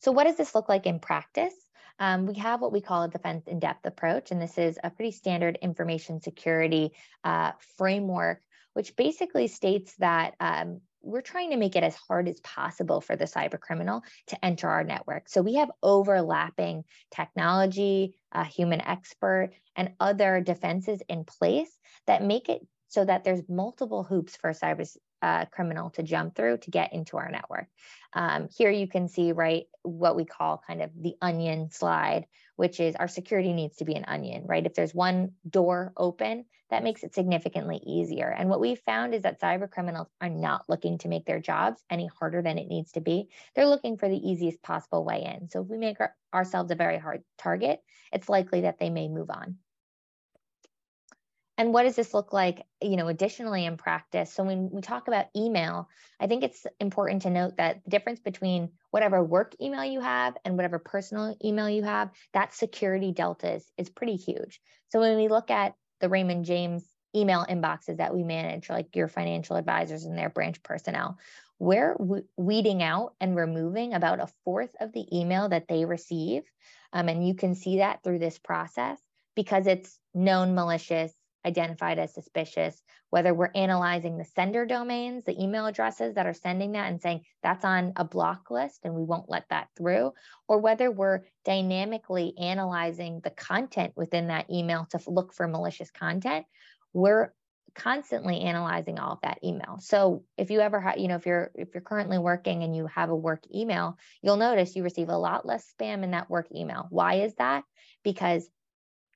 Speaker 2: So, what does this look like in practice? Um, we have what we call a defense in depth approach, and this is a pretty standard information security uh, framework, which basically states that um, we're trying to make it as hard as possible for the cyber criminal to enter our network. So we have overlapping technology, human expert, and other defenses in place that make it so that there's multiple hoops for cyber uh, criminal to jump through to get into our network. Um, here you can see, right, what we call kind of the onion slide, which is our security needs to be an onion, right? If there's one door open, that makes it significantly easier. And what we've found is that cyber criminals are not looking to make their jobs any harder than it needs to be. They're looking for the easiest possible way in. So if we make our, ourselves a very hard target, it's likely that they may move on. And what does this look like, you know, additionally in practice? So when we talk about email, I think it's important to note that the difference between whatever work email you have and whatever personal email you have, that security delta is, is pretty huge. So when we look at the Raymond James email inboxes that we manage, like your financial advisors and their branch personnel, we're weeding out and removing about a fourth of the email that they receive. Um, and you can see that through this process because it's known malicious, identified as suspicious, whether we're analyzing the sender domains, the email addresses that are sending that and saying that's on a block list and we won't let that through, or whether we're dynamically analyzing the content within that email to look for malicious content, we're constantly analyzing all of that email. So if you ever have, you know, if you're if you're currently working and you have a work email, you'll notice you receive a lot less spam in that work email. Why is that? Because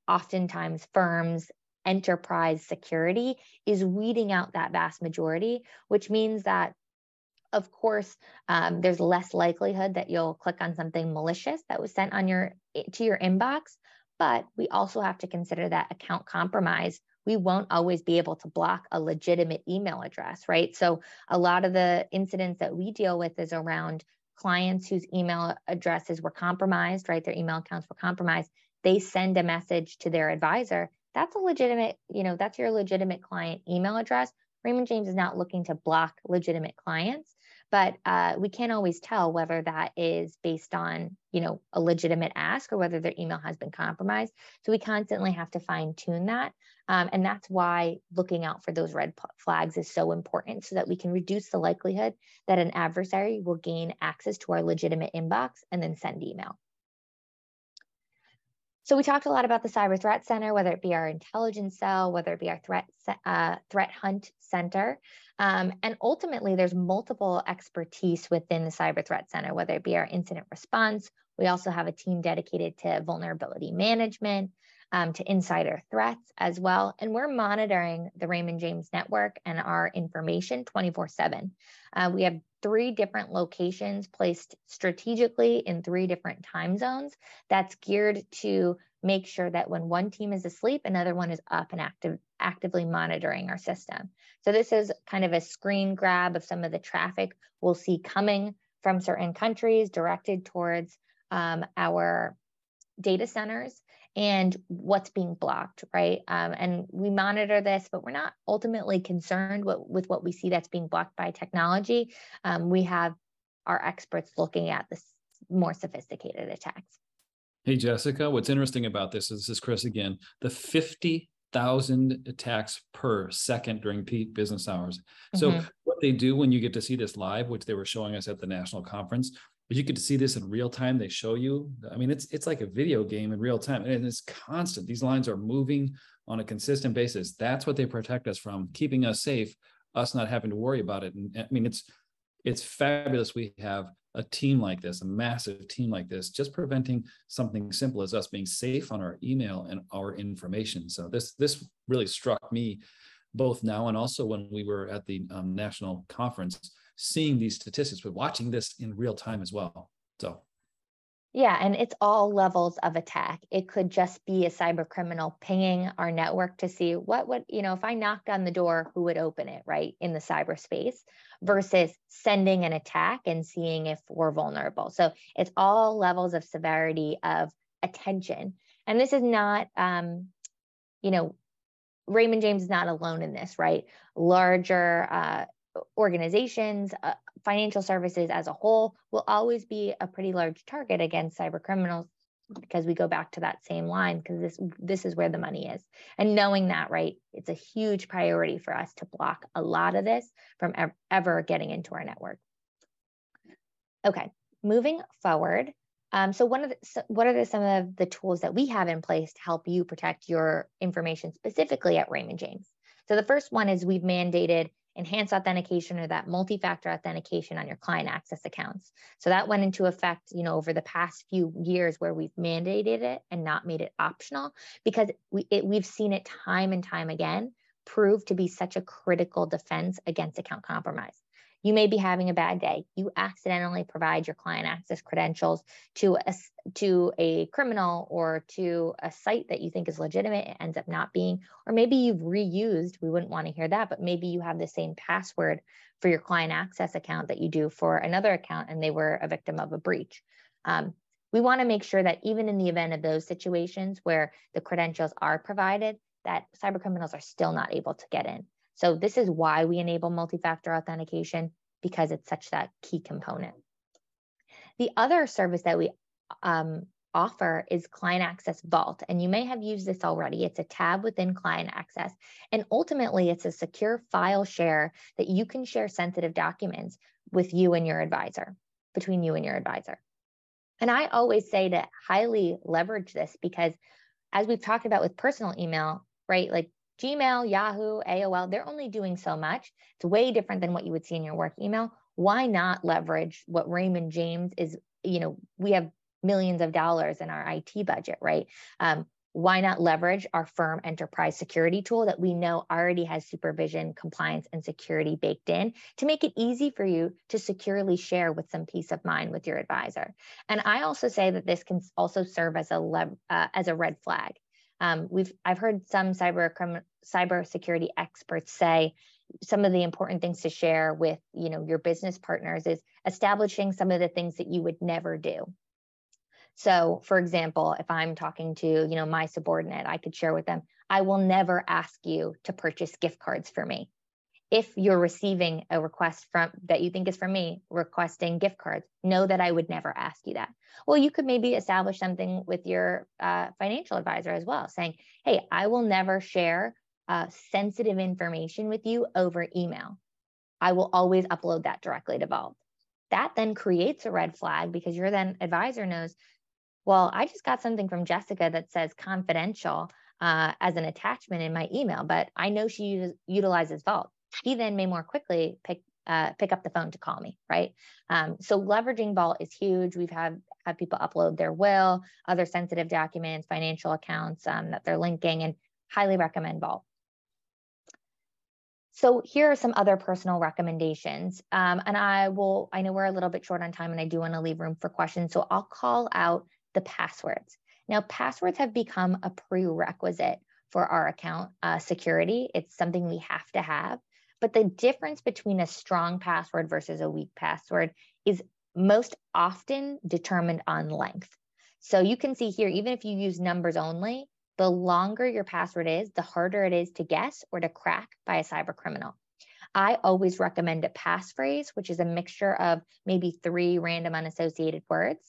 Speaker 2: oftentimes firms enterprise security is weeding out that vast majority, which means that of course, um, there's less likelihood that you'll click on something malicious that was sent on your to your inbox. But we also have to consider that account compromise. We won't always be able to block a legitimate email address, right? So a lot of the incidents that we deal with is around clients whose email addresses were compromised, right? Their email accounts were compromised. They send a message to their advisor that's a legitimate, you know, that's your legitimate client email address. Raymond James is not looking to block legitimate clients, but uh, we can't always tell whether that is based on, you know, a legitimate ask or whether their email has been compromised. So we constantly have to fine tune that. Um, and that's why looking out for those red flags is so important so that we can reduce the likelihood that an adversary will gain access to our legitimate inbox and then send email. So we talked a lot about the Cyber Threat Center, whether it be our intelligence cell, whether it be our threat uh, threat hunt center, um, and ultimately there's multiple expertise within the Cyber Threat Center, whether it be our incident response. We also have a team dedicated to vulnerability management, um, to insider threats as well. And we're monitoring the Raymond James network and our information 24 7. Uh, we have three different locations placed strategically in three different time zones that's geared to make sure that when one team is asleep another one is up and active actively monitoring our system. So this is kind of a screen grab of some of the traffic we'll see coming from certain countries directed towards um, our data centers and what's being blocked, right? Um, and we monitor this, but we're not ultimately concerned with, with what we see that's being blocked by technology. Um, we have our experts looking at the more sophisticated attacks.
Speaker 4: Hey, Jessica, what's interesting about this is this is Chris again. The 50,000 attacks per second during peak business hours. So, mm-hmm. what they do when you get to see this live, which they were showing us at the national conference, but you get to see this in real time. They show you. I mean, it's it's like a video game in real time, and it's constant. These lines are moving on a consistent basis. That's what they protect us from, keeping us safe, us not having to worry about it. And I mean, it's it's fabulous. We have a team like this, a massive team like this, just preventing something simple as us being safe on our email and our information. So this this really struck me both now and also when we were at the um, national conference seeing these statistics, but watching this in real time as well. So
Speaker 2: yeah, and it's all levels of attack. It could just be a cyber criminal pinging our network to see what would, you know, if I knocked on the door, who would open it, right, in the cyberspace versus sending an attack and seeing if we're vulnerable. So it's all levels of severity of attention. And this is not, um, you know, Raymond James is not alone in this, right? Larger uh, organizations, uh, financial services as a whole will always be a pretty large target against cyber criminals because we go back to that same line because this this is where the money is. And knowing that right it's a huge priority for us to block a lot of this from ever, ever getting into our network. Okay moving forward um, so one of the, so what are the, some of the tools that we have in place to help you protect your information specifically at raymond james? So the first one is we've mandated enhanced authentication or that multi-factor authentication on your client access accounts. So that went into effect, you know, over the past few years where we've mandated it and not made it optional because we it, we've seen it time and time again prove to be such a critical defense against account compromise. You may be having a bad day. You accidentally provide your client access credentials to a, to a criminal or to a site that you think is legitimate. It ends up not being, or maybe you've reused, we wouldn't want to hear that, but maybe you have the same password for your client access account that you do for another account and they were a victim of a breach. Um, we want to make sure that even in the event of those situations where the credentials are provided, that cyber criminals are still not able to get in. So this is why we enable multi-factor authentication because it's such that key component. The other service that we um, offer is Client Access Vault. And you may have used this already. It's a tab within Client Access. And ultimately, it's a secure file share that you can share sensitive documents with you and your advisor, between you and your advisor. And I always say to highly leverage this because, as we've talked about with personal email, right? Like Gmail, Yahoo, AOL, they're only doing so much. It's way different than what you would see in your work email. Why not leverage what Raymond James is? You know, we have millions of dollars in our IT budget, right? Um, why not leverage our firm enterprise security tool that we know already has supervision, compliance, and security baked in to make it easy for you to securely share with some peace of mind with your advisor? And I also say that this can also serve as a uh, as a red flag. Um, we've I've heard some cyber crime, cyber security experts say some of the important things to share with you know your business partners is establishing some of the things that you would never do. So, for example, if I'm talking to you know my subordinate, I could share with them, I will never ask you to purchase gift cards for me if you're receiving a request from that you think is from me requesting gift cards know that i would never ask you that. Well you could maybe establish something with your uh, financial advisor as well saying hey i will never share uh, sensitive information with you over email. I will always upload that directly to vault. That then creates a red flag because your then advisor knows well i just got something from jessica that says confidential uh, as an attachment in my email but i know she uses, utilizes vault he then may more quickly pick uh, pick up the phone to call me, right? Um, so leveraging Vault is huge. We've had had people upload their will, other sensitive documents, financial accounts um, that they're linking, and highly recommend Vault. So here are some other personal recommendations. Um, and I will, I know we're a little bit short on time and I do want to leave room for questions. So I'll call out the passwords. Now, passwords have become a prerequisite for our account uh, security. It's something we have to have. But the difference between a strong password versus a weak password is most often determined on length. So you can see here, even if you use numbers only, the longer your password is, the harder it is to guess or to crack by a cyber criminal. I always recommend a passphrase, which is a mixture of maybe three random unassociated words,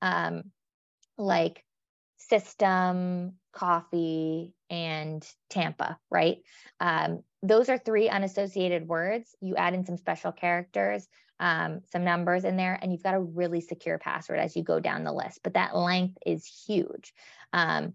Speaker 2: um, like system, coffee, and Tampa, right? Um, those are three unassociated words. You add in some special characters, um, some numbers in there, and you've got a really secure password as you go down the list. But that length is huge. Um,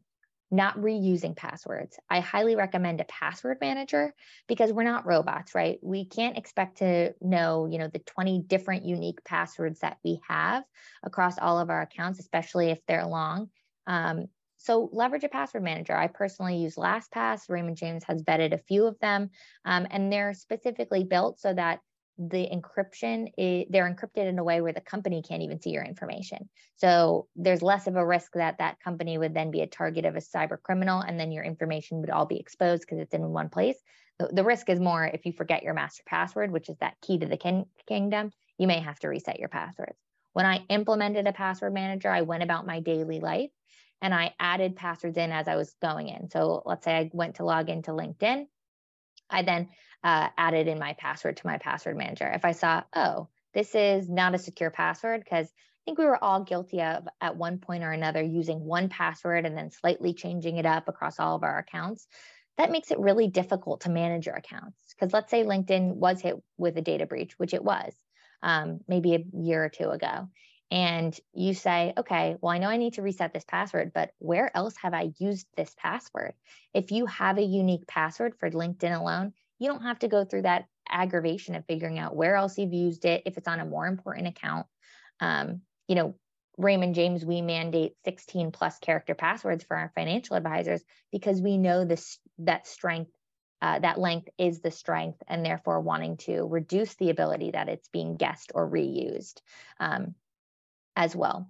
Speaker 2: not reusing passwords. I highly recommend a password manager because we're not robots, right? We can't expect to know, you know, the 20 different unique passwords that we have across all of our accounts, especially if they're long. Um, so leverage a password manager. I personally use LastPass. Raymond James has vetted a few of them, um, and they're specifically built so that the encryption is, they're encrypted in a way where the company can't even see your information so there's less of a risk that that company would then be a target of a cyber criminal and then your information would all be exposed because it's in one place the, the, risk is more if you forget your master password which is that key to the kin- kingdom you may have to reset your passwords when i implemented a password manager i went about my daily life and i added passwords in as i was going in so let's say i went to log into linkedin I then uh, added in my password to my password manager. If I saw, oh, this is not a secure password, because I think we were all guilty of at one point or another using one password and then slightly changing it up across all of our accounts. That makes it really difficult to manage your accounts. Because let's say LinkedIn was hit with a data breach, which it was um, maybe a year or two ago. And you say, okay, well, I know I need to reset this password, but where else have I used this password? If you have a unique password for LinkedIn alone, you don't have to go through that aggravation of figuring out where else you've used it if it's on a more important account um, you know raymond james we mandate 16 plus character passwords for our financial advisors because we know this that strength uh, that length is the strength and therefore wanting to reduce the ability that it's being guessed or reused um, as well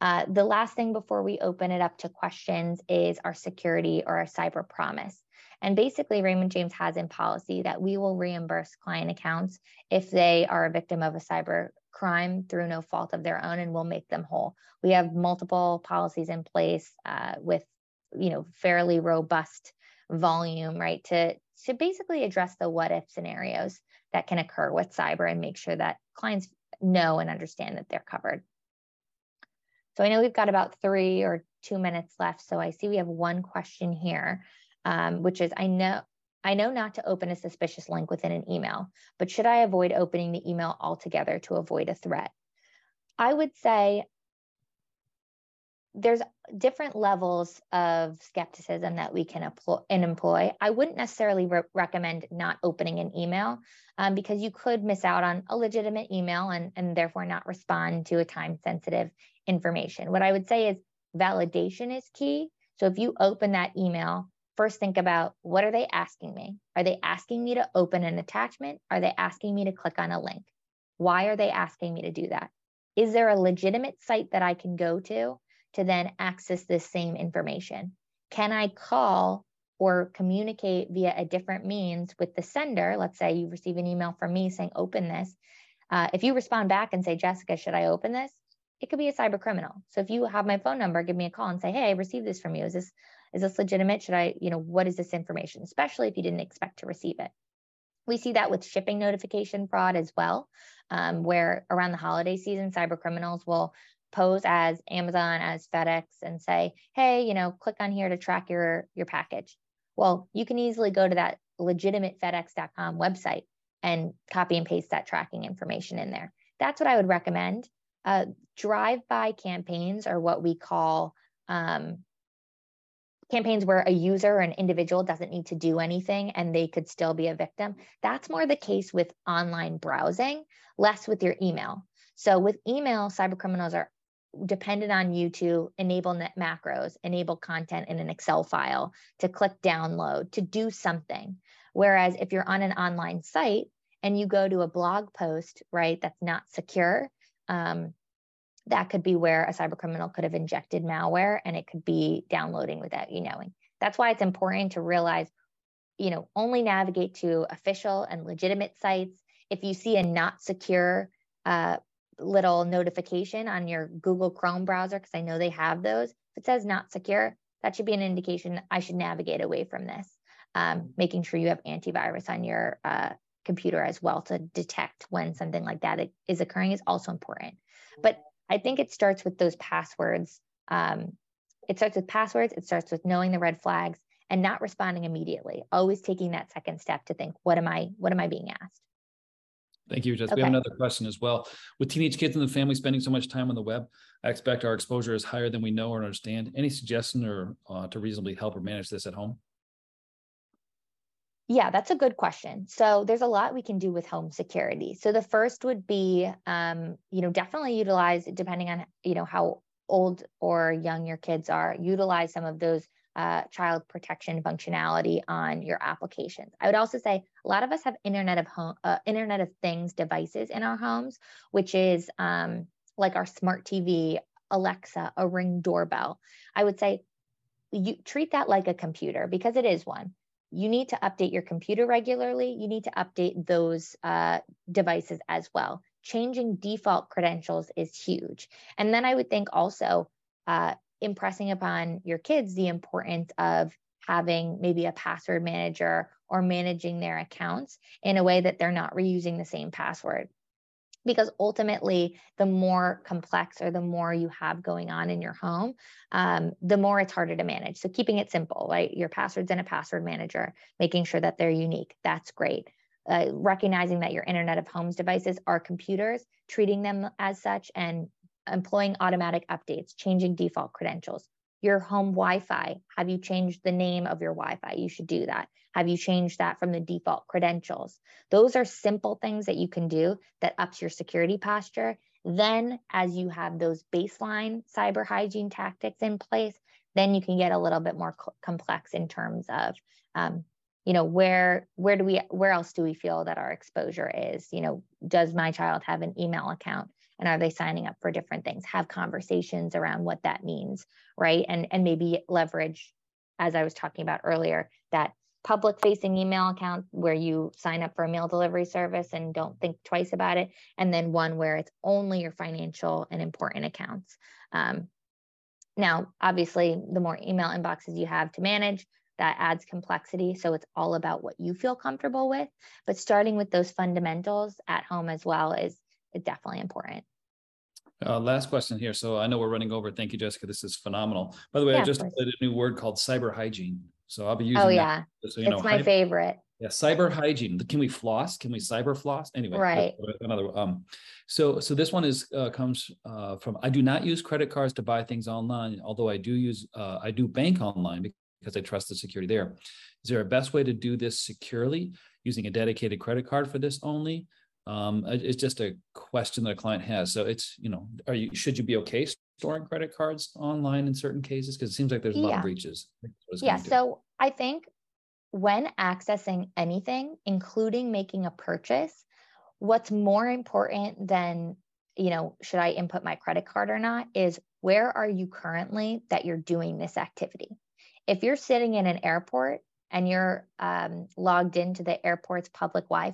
Speaker 2: uh, the last thing before we open it up to questions is our security or our cyber promise and basically, Raymond James has in policy that we will reimburse client accounts if they are a victim of a cyber crime through no fault of their own and we'll make them whole. We have multiple policies in place uh, with, you know, fairly robust volume, right, to, to basically address the what if scenarios that can occur with cyber and make sure that clients know and understand that they're covered. So I know we've got about three or two minutes left. So I see we have one question here um, which is I know I know not to open a suspicious link within an email, but should I avoid opening the email altogether to avoid a threat? I would say there's different levels of skepticism that we can employ. I wouldn't necessarily re- recommend not opening an email um, because you could miss out on a legitimate email and, and therefore not respond to a time sensitive information. What I would say is validation is key. So if you open that email, first think about what are they asking me? Are they asking me to open an attachment? Are they asking me to click on a link? Why are they asking me to do that? Is there a legitimate site that I can go to to then access this same information? Can I call or communicate via a different means with the sender? Let's say you receive an email from me saying, open this. Uh, if you respond back and say, Jessica, should I open this? It could be a cyber criminal. So if you have my phone number, give me a call and say, hey, I received this from you. Is this is this legitimate? Should I, you know, what is this information, especially if you didn't expect to receive it? We see that with shipping notification fraud as well, um, where around the holiday season, cyber criminals will pose as Amazon, as FedEx, and say, "Hey, you know, click on here to track your your package." Well, you can easily go to that legitimate FedEx.com website and copy and paste that tracking information in there. That's what I would recommend. Uh, drive-by campaigns are what we call um, campaigns where a user or an individual doesn't need to do anything and they could still be a victim. That's more the case with online browsing, less with your email. So with email, cyber criminals are dependent on you to enable net macros, enable content in an Excel file, to click download, to do something. Whereas if you're on an online site and you go to a blog post, right, that's not secure, um, that could be where a cyber criminal could have injected malware and it could be downloading without you knowing. That's why it's important to realize, you know, only navigate to official and legitimate sites. If you see a not secure uh, little notification on your Google Chrome browser, because I know they have those, if it says not secure, that should be an indication I should navigate away from this. Um, making sure you have antivirus on your uh, computer as well to detect when something like that is occurring is also important. But I think it starts with those passwords. Um, it starts with passwords. It starts with knowing the red flags and not responding immediately. Always taking that second step to think, what am I? What am I being asked?
Speaker 4: Thank you, Jess. Okay. We have another question as well. With teenage kids and the family spending so much time on the web, I expect our exposure is higher than we know or understand. Any suggestion or uh, to reasonably help or manage this at home?
Speaker 2: Yeah, that's a good question. So there's a lot we can do with home security. So the first would be, um, you know, definitely utilize, depending on, you know, how old or young your kids are, utilize some of those uh, child protection functionality on your applications. I would also say a lot of us have Internet of home, uh, Internet of Things devices in our homes, which is um, like our smart TV, Alexa, a Ring doorbell. I would say you treat that like a computer because it is one. You need to update your computer regularly. You need to update those uh, devices as well. Changing default credentials is huge. And then I would think also uh, impressing upon your kids the importance of having maybe a password manager or managing their accounts in a way that they're not reusing the same password. Because ultimately, the more complex or the more you have going on in your home, um, the more it's harder to manage. So, keeping it simple, right? Your passwords in a password manager, making sure that they're unique. That's great. Uh, recognizing that your Internet of Homes devices are computers, treating them as such, and employing automatic updates, changing default credentials. Your home Wi Fi, have you changed the name of your Wi Fi? You should do that. Have you changed that from the default credentials? Those are simple things that you can do that ups your security posture. Then, as you have those baseline cyber hygiene tactics in place, then you can get a little bit more co- complex in terms of um, you know where where do we where else do we feel that our exposure is you know does my child have an email account and are they signing up for different things? Have conversations around what that means right? And and maybe leverage as i was talking about earlier that public facing email account where you sign up for a meal delivery service and don't think twice about it and then one where it's only your financial and important accounts. Um, now obviously the more email inboxes you have to manage that adds complexity so it's all about what you feel comfortable with. But starting with those fundamentals at home as well is is definitely important.
Speaker 4: Uh, last question here. So I know we're running over. Thank you, Jessica. This is phenomenal. By the way, yeah, I just added a new word called cyber hygiene. So I'll be using.
Speaker 2: Oh yeah, so, you it's know, my favorite.
Speaker 4: Yeah, cyber hygiene. Can we floss? Can we cyber floss? Anyway,
Speaker 2: right.
Speaker 4: Another. Um, so so this one is uh, comes uh, from. I do not use credit cards to buy things online, although I do use uh, I do bank online because I trust the security there. Is there a best way to do this securely using a dedicated credit card for this only? Um, it's just a question that a client has. So it's, you know, are you, should you be okay storing credit cards online in certain cases? Because it seems like there's a lot of breaches.
Speaker 2: Yeah. So I think when accessing anything, including making a purchase, what's more important than, you know, should I input my credit card or not is where are you currently that you're doing this activity? If you're sitting in an airport and you're um, logged into the airport's public Wi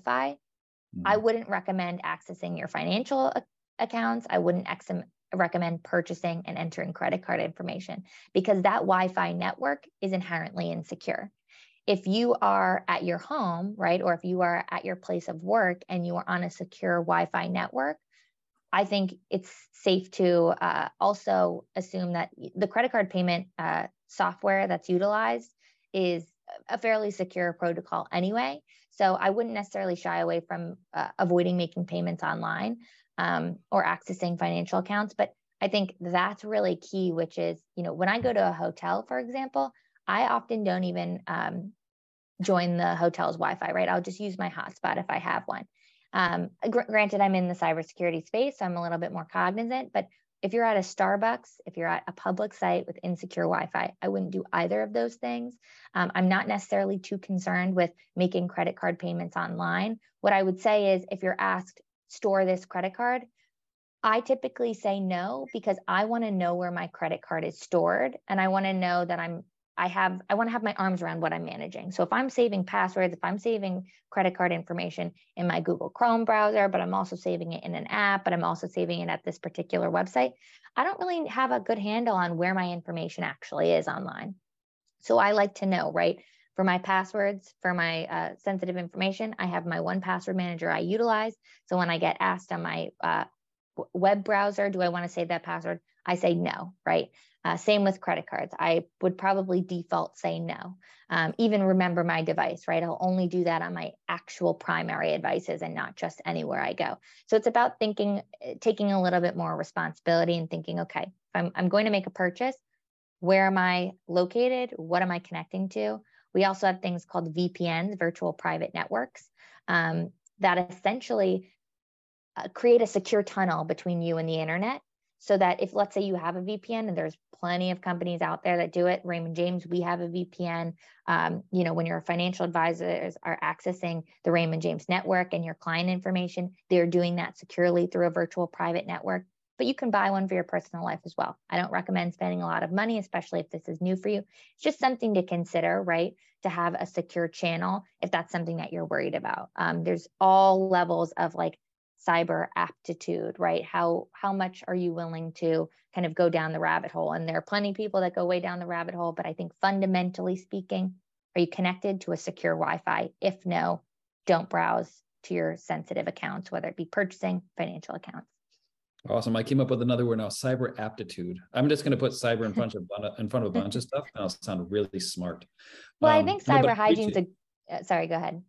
Speaker 2: I mm. wouldn't recommend accessing your financial accounts. I wouldn't ex- recommend purchasing and entering credit card information because that Wi Fi network is inherently insecure. If you are at your home, right, or if you are at your place of work and you are on a secure Wi Fi network, I think it's safe to uh, also assume that the credit card payment uh, software that's utilized is a fairly secure protocol anyway. So I wouldn't necessarily shy away from uh, avoiding making payments online um, or accessing financial accounts. But I think that's really key, which is, you know, when I go to a hotel, for example, I often don't even um, join the hotel's Wi Fi, right? I'll just use my hotspot if I have one. Um, gr- granted, I'm in the cybersecurity space, so I'm a little bit more cognizant, but if you're at a Starbucks, if you're at a public site with insecure Wi Fi, I wouldn't do either of those things. Um, I'm not necessarily too concerned with making credit card payments online. What I would say is if you're asked, store this credit card, I typically say no because I want to know where my credit card is stored and I want to know that I'm I have I want to have my arms around what I'm managing. So if I'm saving passwords, if I'm saving credit card information in my Google Chrome browser, but I'm also saving it in an app, but I'm also saving it at this particular website, I don't really have a good handle on where my information actually is online. So I like to know, right? For my passwords, for my uh, sensitive information, I have my one password manager I utilize. So when I get asked on my uh, web browser, do I want to save that password? I say no, right? Uh, same with credit cards. I would probably default say no. Um, even remember my device, right? I'll only do that on my actual primary devices and not just anywhere I go. So it's about thinking, eh, taking a little bit more responsibility and thinking, okay, I'm, I'm going to make a purchase, where am I located? What am I connecting to? We also have things called VPNs, virtual private networks, um, that essentially uh, create a secure tunnel between you and the internet so that if let's say you have a VPN and there's plenty of companies out there that do it, Raymond James, we have a VPN. Um, you know, when your financial advisors are accessing the Raymond James network and your client information, they're doing that securely through a virtual private network. But you can buy one for your personal life as well. I don't recommend spending a lot of money, especially if this is new for you. It's just something to consider, right? To have a secure channel if that's something that you're worried about. Um, there's all levels of like cyber aptitude right how how much are you willing to kind of go down the rabbit hole and there are plenty of people that go way down the rabbit hole but i think fundamentally speaking are you connected to a secure wi-fi if no don't browse to your sensitive accounts whether it be purchasing financial accounts
Speaker 4: Awesome. I came up with another word now, cyber aptitude. I'm just going to put cyber in front of in front of a bunch of stuff, and I'll sound really smart.
Speaker 2: Well, um, I think cyber hygiene's a. Uh, sorry, go ahead.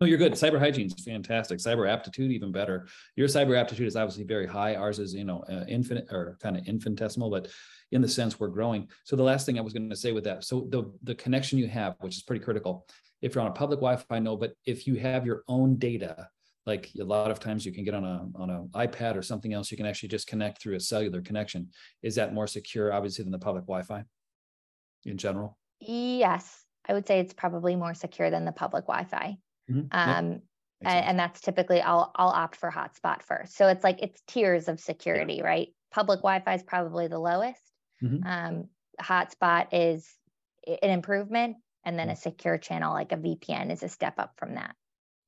Speaker 4: No, you're good. Cyber hygiene is fantastic. Cyber aptitude, even better. Your cyber aptitude is obviously very high. Ours is, you know, uh, infinite or kind of infinitesimal, but in the sense we're growing. So the last thing I was going to say with that, so the the connection you have, which is pretty critical. If you're on a public Wi-Fi, no, but if you have your own data, like a lot of times you can get on a on an iPad or something else, you can actually just connect through a cellular connection. Is that more secure, obviously, than the public Wi-Fi in general?
Speaker 2: Yes, I would say it's probably more secure than the public Wi-Fi. Mm-hmm. Um, yep. and, and, that's typically I'll I'll opt for hotspot first. So it's like it's tiers of security, yeah. right? Public Wi-Fi is probably the lowest. Mm-hmm. Um, hotspot is an improvement, and then a secure channel like a VPN is a step up from that.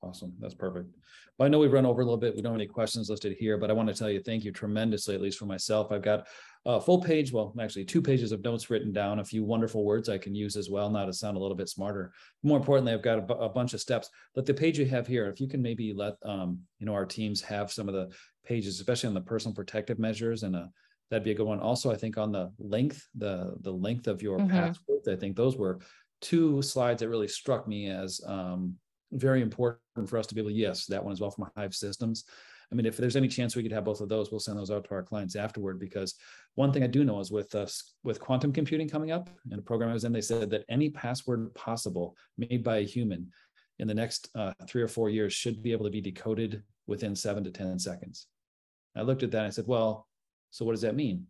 Speaker 4: Awesome. That's perfect. Well, I know we've run over a little bit. We don't have any questions listed here, but I want to tell you thank you tremendously, at least for myself. I've got a full page, well, actually two pages of notes written down, a few wonderful words I can use as well now to sound a little bit smarter. More importantly, I've got a, a bunch of steps. But the page you have here, if you can maybe let um, you know our teams have some of the pages, especially on the personal protective measures, and uh, that'd be a good one. Also, I think on the length, the the length of your mm-hmm. passwords, I think those were two slides that really struck me as um, very important for us to be able to, yes, that one as well from Hive Systems. I mean, if there's any chance we could have both of those, we'll send those out to our clients afterward. Because one thing I do know is with us with quantum computing coming up, in a program I was in, they said that any password possible made by a human in the next uh, three or four years should be able to be decoded within seven to ten seconds. I looked at that and I said, well, so what does that mean?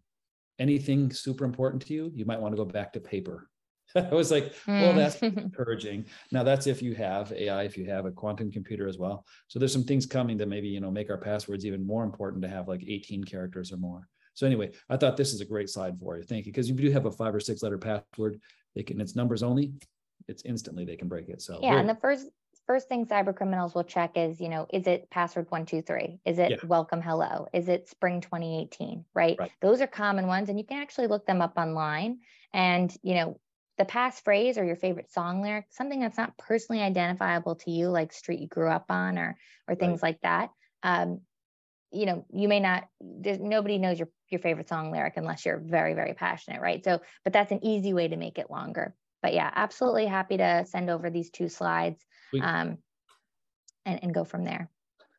Speaker 4: Anything super important to you, you might want to go back to paper I was like, well, that's mm. encouraging. Now that's if you have AI, if you have a quantum computer as well. So there's some things coming that maybe, you know, make our passwords even more important to have like 18 characters or more. So anyway, I thought this is a great slide for you. Thank you. Because if you do have a five or six letter password, they can, it's numbers only, it's instantly they can break it. So
Speaker 2: yeah. And the first, first thing cyber criminals will check is, you know, is it password one, two, three? Is it yeah. welcome hello? Is it spring 2018? Right? right? Those are common ones. And you can actually look them up online. And, you know, the passphrase or your favorite song lyric, something that's not personally identifiable to you, like street you grew up on or or things right. like that. Um, you know, you may not. There's nobody knows your your favorite song lyric unless you're very very passionate, right? So, but that's an easy way to make it longer. But yeah, absolutely happy to send over these two slides um, and and go from there.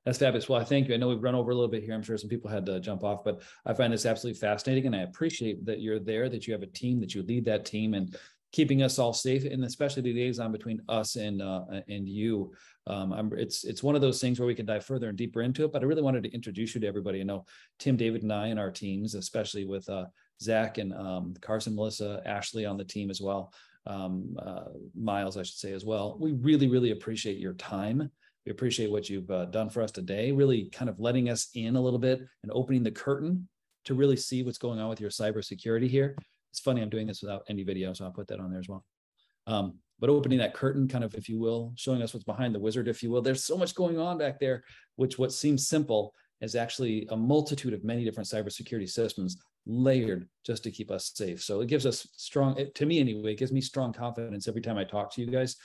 Speaker 4: That's fabulous. Well, I thank you. I know we've run over a little bit here. I'm sure some people had to jump off, but I find this absolutely fascinating. And I appreciate that you're there, that you have a team, that you lead that team, and keeping us all safe and especially the liaison between us and uh, and you. Um, it's it's one of those things where we can dive further and deeper into it but i really wanted to introduce you to everybody. I know tim david and i and our teams especially with uh, zach and um, carson melissa ashley on the team as well um, uh, miles i should say as well. We really really appreciate your time. We appreciate what you've uh, done for us today really kind of letting us in a little bit and opening the curtain to really see what's going on with your cybersecurity here it's funny i'm doing this without any video so i'll put that on there as well um, but opening that curtain kind of if you will showing us what's behind the wizard if you will there's so much going on back there which what seems simple is actually a multitude of many different cybersecurity systems layered just to keep us safe. So it gives us strong, to me anyway, it gives me strong confidence every time I talk to you guys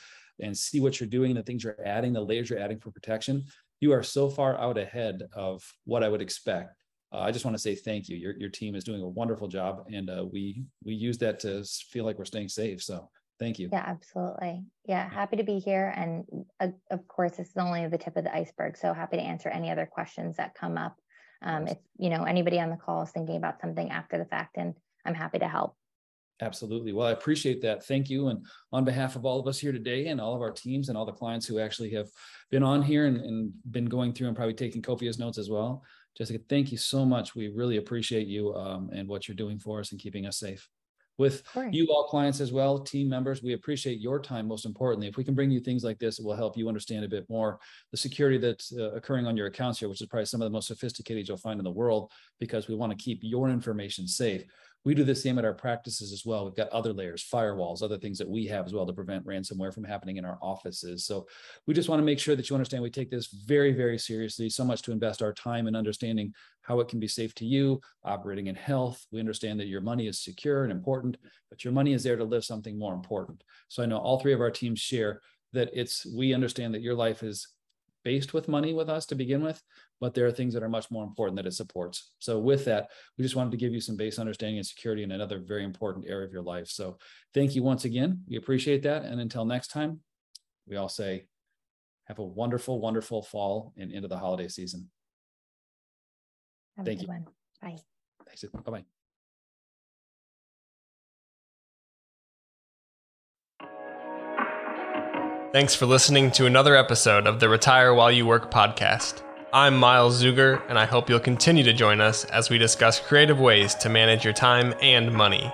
Speaker 4: and see what you're doing, the things you're adding, the layers you're adding for protection. You are so far out ahead of what I would expect. Uh, I just want to say thank you. Your, your team is doing a wonderful job, and uh, we we use that to feel like we're staying safe. So thank you.
Speaker 2: Yeah, absolutely. Yeah, happy to be here. And uh, of course, this is only the tip of the iceberg. So happy to answer any other questions that come up. Um, if you know anybody on the call is thinking about something after the fact, and I'm happy to help.
Speaker 4: Absolutely. Well, I appreciate that. Thank you. And on behalf of all of us here today and all of our teams and all the clients who actually have been on here and, and been going through and probably taking copious notes as well, Jessica, thank you so much. We really appreciate you um, and what you're doing for us and keeping us safe with you all clients as well, team members. We appreciate your time most importantly. If we can bring you things like this, it will help you understand a bit more the security that's uh, occurring on your accounts here, which is probably some of the most sophisticated you'll find in the world because we want to keep your information safe we do the same at our practices as well. We've got other layers, firewalls, other things that we have as well to prevent ransomware from happening in our offices. So we just want to make sure that you understand we take this very, very seriously, so much to invest our time in understanding how it can be safe to you, operating in health. We understand that your money is secure and important, but your money is there to live something more important. So I know all three of our teams share that it's we understand that your life is based with money with us to begin with, but there are things that are much more important that it supports. So with that, we just wanted to give you some base understanding and security in another very important area of your life. So thank you once again. We appreciate that. And until next time, we all say, have a wonderful, wonderful fall and into the holiday season.
Speaker 2: Have
Speaker 4: Thank you.
Speaker 2: One. Bye.
Speaker 4: Thanks. Bye-bye.
Speaker 3: Thanks for listening to another episode of the Retire While You Work podcast. I'm Miles Zuger, and I hope you'll continue to join us as we discuss creative ways to manage your time and money.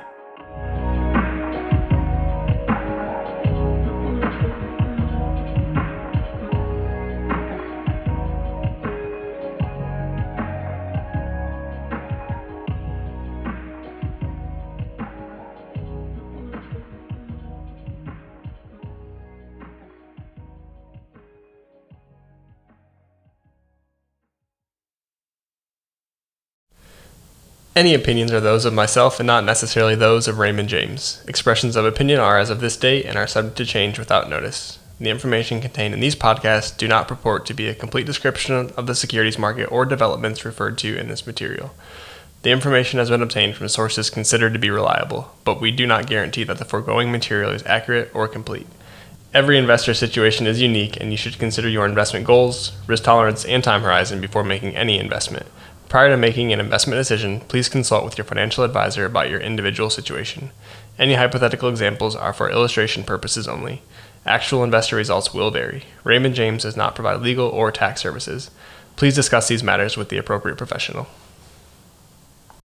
Speaker 3: Any opinions are those of myself and not necessarily those of Raymond James. Expressions of opinion are as of this date and are subject to change without notice. The information contained in these podcasts do not purport to be a complete description of the securities market or developments referred to in this material. The information has been obtained from sources considered to be reliable, but we do not guarantee that the foregoing material is accurate or complete. Every investor situation is unique, and you should consider your investment goals, risk tolerance, and time horizon before making any investment. Prior to making an investment decision, please consult with your financial advisor about your individual situation. Any hypothetical examples are for illustration purposes only. Actual investor results will vary. Raymond James does not provide legal or tax services. Please discuss these matters with the appropriate professional.